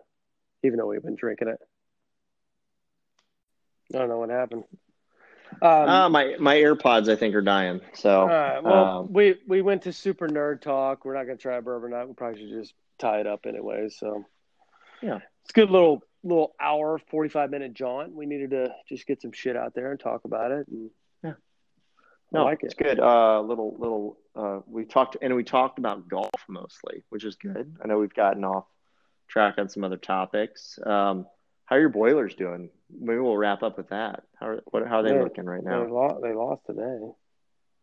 Speaker 2: even though we've been drinking it. I don't know what happened. Um,
Speaker 3: uh, my my AirPods I think are dying. So
Speaker 2: right. Well,
Speaker 3: um,
Speaker 2: we we went to super nerd talk. We're not going to try bourbon night. We probably should just tie it up anyway. So
Speaker 3: Yeah.
Speaker 2: it's a good little little hour, forty five minute jaunt. We needed to just get some shit out there and talk about it. And
Speaker 3: Yeah.
Speaker 2: I
Speaker 3: no,
Speaker 2: like
Speaker 3: it's
Speaker 2: it.
Speaker 3: good. Uh, little little uh, we talked and we talked about golf mostly, which is good. I know we've gotten off track on some other topics. Um, how are your boilers doing? Maybe we'll wrap up with that. How are, what, how are they
Speaker 2: Yeah.
Speaker 3: looking right
Speaker 2: They
Speaker 3: now?
Speaker 2: lost, they lost today.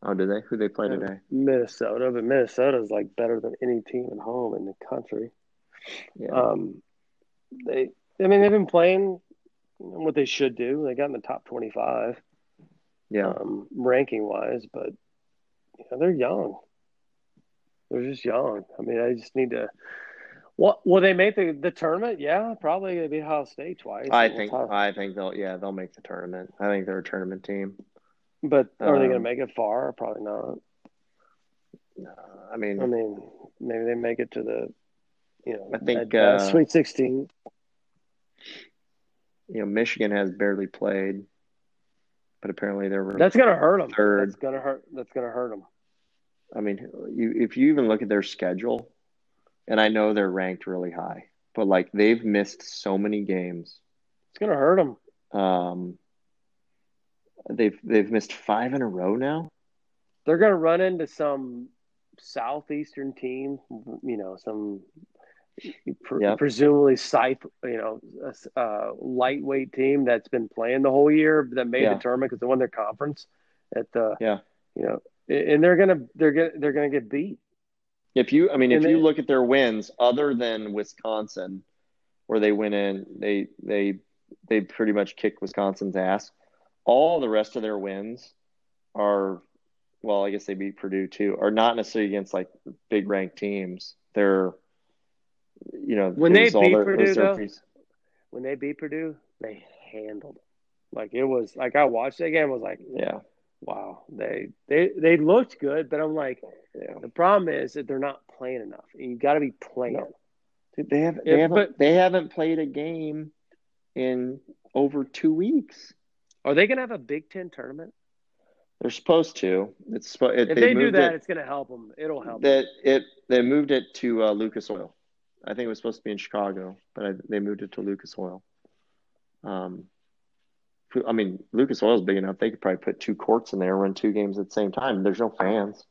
Speaker 3: Oh, did they? Who they play
Speaker 2: Yeah.
Speaker 3: today?
Speaker 2: Minnesota, but is like better than any team at home in the country.
Speaker 3: Yeah.
Speaker 2: Um, they, I mean, they've been playing what they should do. They got in the top twenty-five,
Speaker 3: yeah.
Speaker 2: um, ranking wise, but you know, they're young. They're just young. I mean, I just need to. What will they make the, the tournament? Yeah, probably they beat Ohio State twice.
Speaker 3: I think I think they'll yeah they'll make the tournament. I think they're a tournament team.
Speaker 2: but are they going to
Speaker 3: um,
Speaker 2: make it far? Probably not.
Speaker 3: I mean,
Speaker 2: I mean, maybe they make it to the, you know,
Speaker 3: I think,
Speaker 2: that, uh,
Speaker 3: uh,
Speaker 2: Sweet Sixteen.
Speaker 3: You know, Michigan has barely played, but apparently they're.
Speaker 2: That's gonna hurt them.
Speaker 3: Third.
Speaker 2: That's gonna hurt. That's gonna hurt them.
Speaker 3: I mean, you if you even look at their schedule, and I know they're ranked really high, but like they've missed so many games.
Speaker 2: It's gonna hurt them.
Speaker 3: Um, they've they've missed five in a row now.
Speaker 2: They're gonna run into some southeastern team. You know, some pre-
Speaker 3: Yep.
Speaker 2: presumably scythe. You know, a uh, lightweight team that's been playing the whole year that made
Speaker 3: Yeah.
Speaker 2: the tournament because they won their conference. At the
Speaker 3: Yeah.
Speaker 2: you know, and they're gonna they're gonna they're gonna get beat.
Speaker 3: If you, I mean, if
Speaker 2: And
Speaker 3: you look at their wins, other than Wisconsin, where they went in, they they they pretty much kicked Wisconsin's ass. All the rest of their wins are, well, I guess they beat Purdue too, are not necessarily against like big ranked teams. They're, you know,
Speaker 2: When they beat
Speaker 3: their-
Speaker 2: Purdue, though, When they beat Purdue, they handled them. Like it was like I watched that game. I was like,
Speaker 3: yeah,
Speaker 2: wow, they they they looked good, but I'm like,
Speaker 3: yeah.
Speaker 2: the problem is that they're not playing enough. And you got to be playing.
Speaker 3: No. Dude, They have
Speaker 2: Yeah,
Speaker 3: they haven't
Speaker 2: but-
Speaker 3: they haven't played a game in over two weeks.
Speaker 2: Are they going to have a Big Ten tournament?
Speaker 3: They're supposed to. It's it,
Speaker 2: If they, do that,
Speaker 3: it-
Speaker 2: it's going to help them. It'll help. them.
Speaker 3: that it they moved it to uh, Lucas Oil. I think it was supposed to be in Chicago, but I, they moved it to Lucas Oil. Um, I mean, Lucas Oil is big enough; they could probably put two courts in there, and run two games at the same time. There's no fans.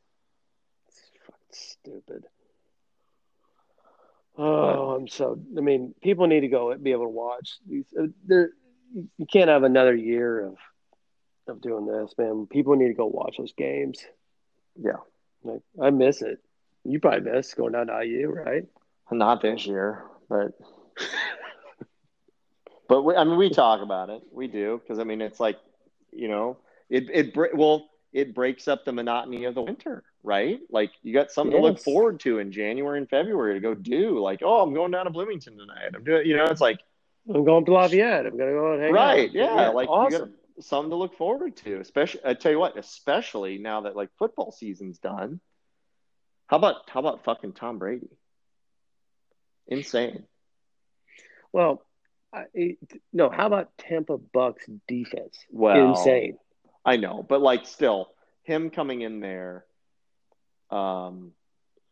Speaker 2: It's fucking stupid. Oh, I'm so. I mean, people need to go be able to watch these. Uh, there, you can't have another year of of doing this, man. People need to go watch those games.
Speaker 3: Yeah,
Speaker 2: Like, I miss it. You probably miss going down to IU, right?
Speaker 3: Not this year, but *laughs* but we, I mean, we talk about it. We do because I mean, it's like you know, it it well, it breaks up the monotony of the winter. right? Like you got something to look forward to in January and February to go do. Like, oh, I'm going down to Bloomington tonight. I'm doing, you know, it's like
Speaker 2: I'm going to Lafayette. I'm going to go and hang
Speaker 3: right,
Speaker 2: out.
Speaker 3: yeah, like you
Speaker 2: awesome.
Speaker 3: got something to look forward to. Especially, I tell you what, especially now that like football season's done. How about how about fucking Tom Brady? Insane.
Speaker 2: Well, I, no. How about Tampa Bucks defense?
Speaker 3: Well,
Speaker 2: Insane.
Speaker 3: I know, but like still, him coming in there, um,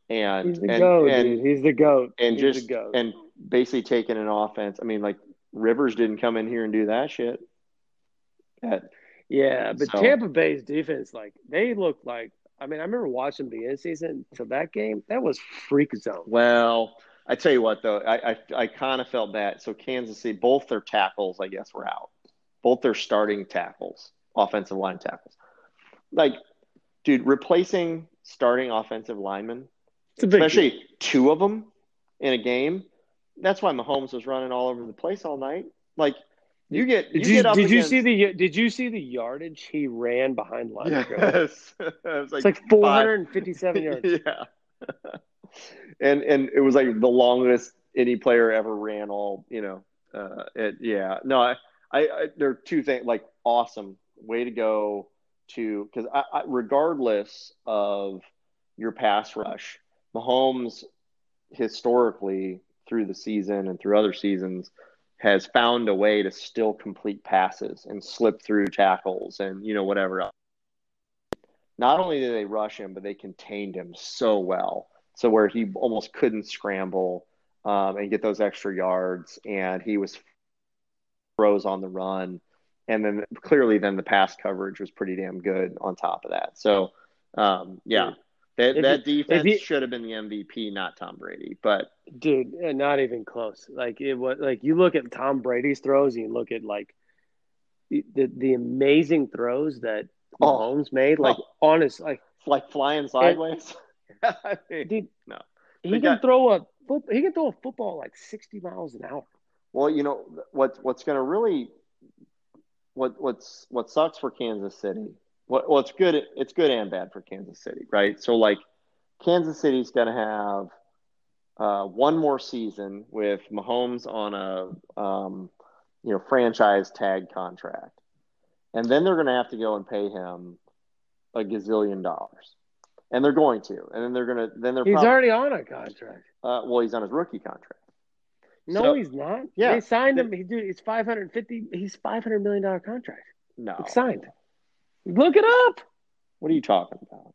Speaker 3: and
Speaker 2: He's the
Speaker 3: and,
Speaker 2: goat,
Speaker 3: and,
Speaker 2: dude. He's the goat.
Speaker 3: and
Speaker 2: He's
Speaker 3: just
Speaker 2: the goat.
Speaker 3: and basically taking an offense. I mean, like Rivers didn't come in here and do that shit. That
Speaker 2: yeah, but
Speaker 3: so-
Speaker 2: Tampa Bay's defense, like they look like. I mean, I remember watching the end season. So that game, that was freak zone.
Speaker 3: well, I tell you what though, I I, I kind of felt that. So Kansas City, both their tackles, I guess, were out. Both their starting tackles, offensive line tackles. Like, dude, replacing starting offensive linemen
Speaker 2: It's a deal.
Speaker 3: especially two of them in a game. That's why Mahomes was running all over the place all night. Like you get, you
Speaker 2: Did you,
Speaker 3: get up
Speaker 2: did you see the Did you see the yardage he ran behind linebacker?
Speaker 3: Yes, *laughs* it was
Speaker 2: It's like 457
Speaker 3: five-
Speaker 2: yards. *laughs*
Speaker 3: Yeah, and and it was like the longest any player ever ran. All you know, uh, it, yeah. No, I, I, I there are two things like awesome way to go to because I, I, regardless of your pass rush, Mahomes historically through the season and through other seasons has found a way to still complete passes and slip through tackles and you know whatever else. Not only did they rush him, but they contained him so well, so where he almost couldn't scramble um, and get those extra yards, and he was throws on the run, and then clearly then the pass coverage was pretty damn good on top of that. So um, yeah, that that
Speaker 2: you-
Speaker 3: defense
Speaker 2: you-
Speaker 3: should have been the MVP, not Tom Brady, but
Speaker 2: Dude, uh, not even close. Like it was like you look at Tom Brady's throws, and you look at like the the, amazing throws that
Speaker 3: Oh.
Speaker 2: Mahomes made. Like
Speaker 3: Oh.
Speaker 2: honest, like
Speaker 3: like flying sideways. I *laughs* mean,
Speaker 2: dude,
Speaker 3: No.
Speaker 2: he
Speaker 3: They
Speaker 2: can
Speaker 3: got-
Speaker 2: throw a he can throw a football like sixty miles an hour.
Speaker 3: Well, you know what what's going to really what what's what sucks for Kansas City. What what's good it's good and bad for Kansas City, right? So like Kansas City's going to have uh, one more season with Mahomes on a um, you know franchise tag contract, and then they're going to have to go and pay him a gazillion dollars, and they're going to, and then they're going to then they're
Speaker 2: He's
Speaker 3: prob-
Speaker 2: already on a contract.
Speaker 3: uh, well he's on his rookie contract.
Speaker 2: No,
Speaker 3: So-
Speaker 2: he's not.
Speaker 3: Yeah.
Speaker 2: they signed him. He dude, it's five hundred fifty. He's five hundred million dollar contract.
Speaker 3: No,
Speaker 2: It's signed. Look it up.
Speaker 3: What are you talking about?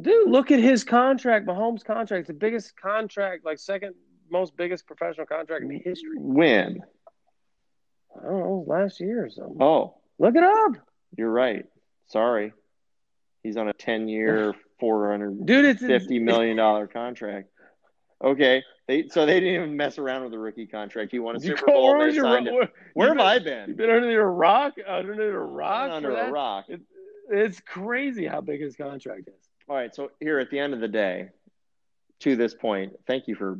Speaker 2: Dude, look at his contract, Mahomes' contract. It's the biggest contract, like second most biggest professional contract in history.
Speaker 3: When?
Speaker 2: I don't know, last year or something.
Speaker 3: Oh,
Speaker 2: Look it up.
Speaker 3: you're right. Sorry. He's on a 10 year, $450
Speaker 2: Dude, it's it's-
Speaker 3: million dollar contract. Okay. They, so they didn't even mess around with the rookie contract. He won a
Speaker 2: You
Speaker 3: Super Bowl.
Speaker 2: where your- where-
Speaker 3: Where have I
Speaker 2: been- You've
Speaker 3: been?
Speaker 2: been under a rock? Underneath a rock?
Speaker 3: Under a rock.
Speaker 2: It, it's crazy how big his contract is.
Speaker 3: All right. So here at the end of the day, to this point, thank you for.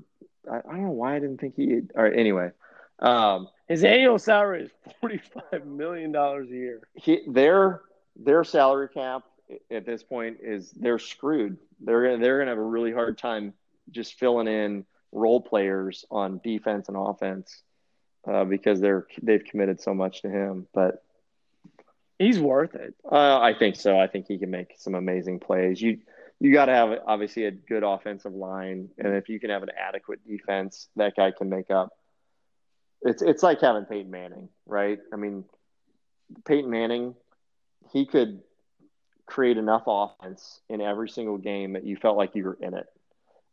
Speaker 3: I, I don't know why I didn't think he. All right. Anyway, um,
Speaker 2: His annual salary is forty-five million dollars a year.
Speaker 3: he, their their salary cap at this point is they're screwed. They're gonna they're gonna have a really hard time just filling in role players on defense and offense uh, because they're they've committed so much to him. But
Speaker 2: He's worth it.
Speaker 3: uh, I think so. I think he can make some amazing plays. You you got to have obviously a good offensive line, and if you can have an adequate defense, that guy can make up. It's it's like having Peyton Manning, right? I mean, Peyton Manning, he could create enough offense in every single game that you felt like you were in it,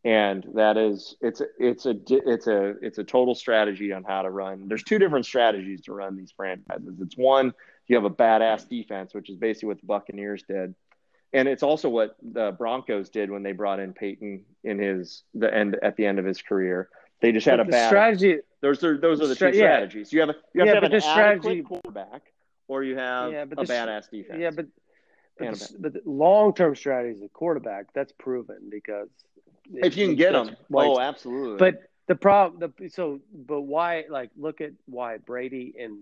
Speaker 3: and that is it's a, it's a it's a it's a total strategy on how to run. There's two different strategies to run these franchises. It's one you have a badass defense, which is basically what the Buccaneers did. And it's also what the Broncos did when they brought in Peyton in his the end at the end of his career. They just had a bad
Speaker 2: strategy.
Speaker 3: those are those are the two
Speaker 2: yeah.
Speaker 3: strategies. You have a you have
Speaker 2: Yeah,
Speaker 3: to have an
Speaker 2: strategy-
Speaker 3: quarterback or you have
Speaker 2: Yeah, but
Speaker 3: a
Speaker 2: the-
Speaker 3: badass defense.
Speaker 2: Yeah, but but, the, but the long-term strategy is a quarterback. That's proven because
Speaker 3: if you can get them, oh, absolutely.
Speaker 2: But the problem, the so, but why? Like, look at why Brady and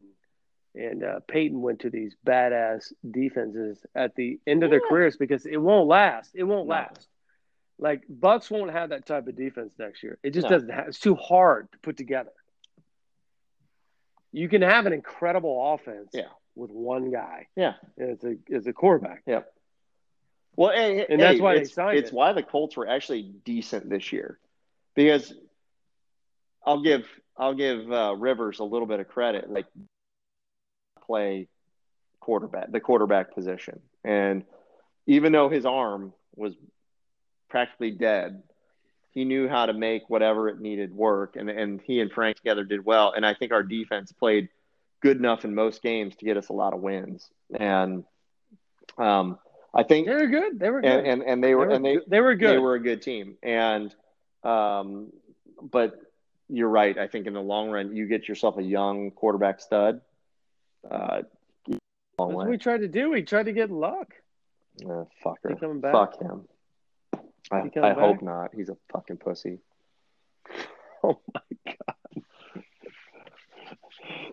Speaker 2: and uh, Peyton went to these badass defenses at the end of their careers because it won't last. It won't
Speaker 3: No.
Speaker 2: last. Like Bucks won't have that type of defense next year. It just
Speaker 3: No.
Speaker 2: doesn't. Have, it's too hard to put together. You can have an incredible offense
Speaker 3: Yeah.
Speaker 2: With one guy
Speaker 3: Yeah.
Speaker 2: as a as a quarterback. Yep.
Speaker 3: Well, hey,
Speaker 2: And that's
Speaker 3: hey,
Speaker 2: why
Speaker 3: it's, it's
Speaker 2: it.
Speaker 3: why the Colts were actually decent this year, because I'll give I'll give uh, Rivers a little bit of credit. Like play quarterback, the quarterback position, and even though his arm was practically dead, he knew how to make whatever it needed work, and and he and Frank together did well. And I think our defense played good enough in most games to get us a lot of wins, and um, I think
Speaker 2: They were good. They were good.
Speaker 3: and, and and they were and they
Speaker 2: they were good.
Speaker 3: they were a good team and um but you're right i think in the long run you get yourself a young quarterback stud uh long
Speaker 2: That's what we tried to do. We tried to get Luck.
Speaker 3: Uh, fucker
Speaker 2: coming back?
Speaker 3: fuck him i, I hope not he's a fucking pussy *laughs*
Speaker 2: Oh my.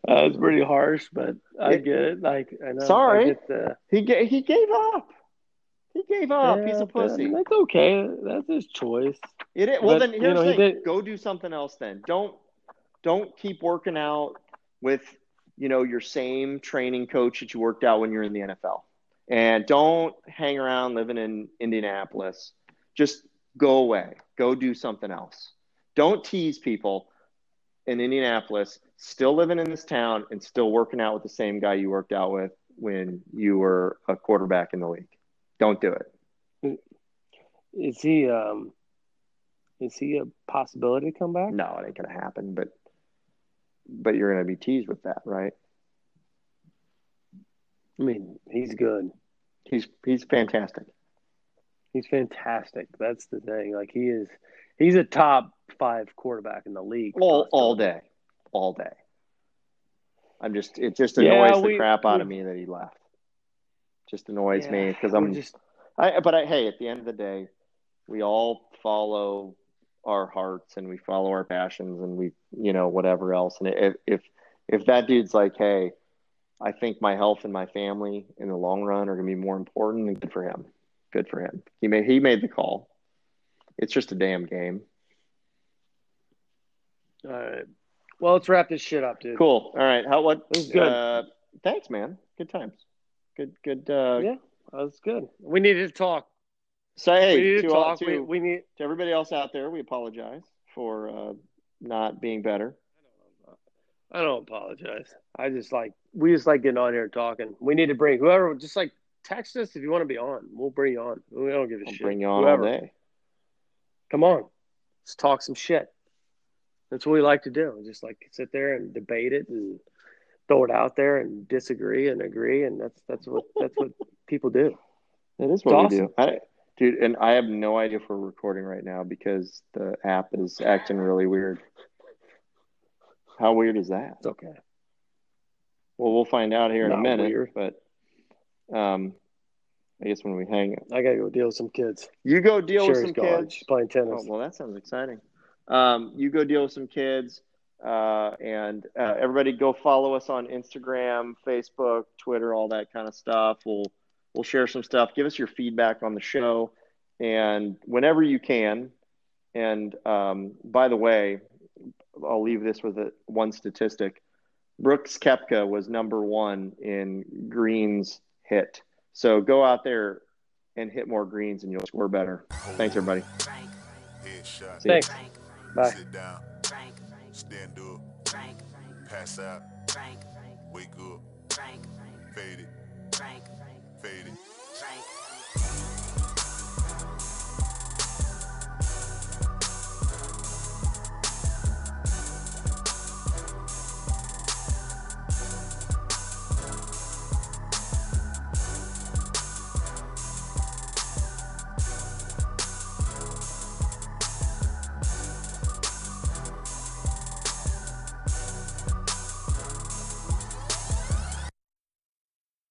Speaker 2: Uh, that's pretty harsh, but I get it. Like I know.
Speaker 3: Sorry.
Speaker 2: I get the,
Speaker 3: he ga- he gave up he gave up he's a pussy
Speaker 2: That's okay. That's his choice.
Speaker 3: It is. Well,
Speaker 2: But,
Speaker 3: then
Speaker 2: you
Speaker 3: here's
Speaker 2: know,
Speaker 3: the thing:
Speaker 2: did-
Speaker 3: go do something else. Then don't don't keep working out with you know your same training coach that you worked out when you're in the NFL, and don't hang around living in Indianapolis. Just go away. Go do something else. Don't tease people in Indianapolis, still living in this town and still working out with the same guy you worked out with when you were a quarterback in the league. Don't do it.
Speaker 2: Is he um is he a possibility to come back?
Speaker 3: No, it ain't gonna happen. But but you're gonna be teased with that, right?
Speaker 2: I mean, he's good.
Speaker 3: He's he's fantastic.
Speaker 2: He's fantastic. That's the thing. Like he is he's a top five quarterback in the league.
Speaker 3: All all day, all day. I'm just it just
Speaker 2: Yeah,
Speaker 3: annoys the crap out of me that he left. Just annoys
Speaker 2: Yeah,
Speaker 3: me because I'm
Speaker 2: just
Speaker 3: I but I hey at the end of the day, we all follow our hearts and we follow our passions and we you know whatever else and if if if that dude's like hey I think my health and my family in the long run are going to be more important then good for him good for him he made he made the call it's just a damn game
Speaker 2: all right. Well, let's wrap this shit up, dude.
Speaker 3: cool all right how what
Speaker 2: It was good.
Speaker 3: uh, thanks man good times good good uh
Speaker 2: Yeah. That was good. We needed to talk.
Speaker 3: so hey
Speaker 2: we
Speaker 3: to,
Speaker 2: to
Speaker 3: all- to,
Speaker 2: we, we need
Speaker 3: to everybody else out there we apologize for uh not being better
Speaker 2: I don't apologize. I just like we just like getting on here and talking. We need to bring whoever just like text us if you want to be on. We'll bring you on. We don't give a
Speaker 3: I'll
Speaker 2: shit.
Speaker 3: bring you on
Speaker 2: whoever.
Speaker 3: all day
Speaker 2: Come on. Let's talk some shit. That's what we like to do. Just like sit there and debate it and throw it out there and disagree and agree and that's that's what that's what *laughs* people do.
Speaker 3: That is what
Speaker 2: It's
Speaker 3: we do. I, dude, and I have no idea if we're recording right now because the app is acting really weird. How weird is that?
Speaker 2: It's okay.
Speaker 3: Well, we'll find out here in a minute.
Speaker 2: weird.
Speaker 3: But um, I guess when we hang
Speaker 2: I gotta go deal with some kids.
Speaker 3: you go deal with some kids.
Speaker 2: Playing
Speaker 3: Oh,
Speaker 2: tennis.
Speaker 3: well, that sounds exciting. Um, you go deal with some kids, uh, and uh, everybody go follow us on Instagram, Facebook, Twitter, all that kind of stuff. We'll we'll share some stuff. Give us your feedback on the show, and whenever you can. And um, by the way, I'll leave this with a, one statistic. Brooks Koepka was number one in greens hit. So go out there and hit more greens, and you'll score better. Thanks, everybody.
Speaker 4: Headshot.
Speaker 3: See ya.
Speaker 2: Thanks. Bye.
Speaker 4: Sit down. Frank. Stand up. Frank. Pass out. Frank. Wake up. Frank. Faded. Frank. it. Frank.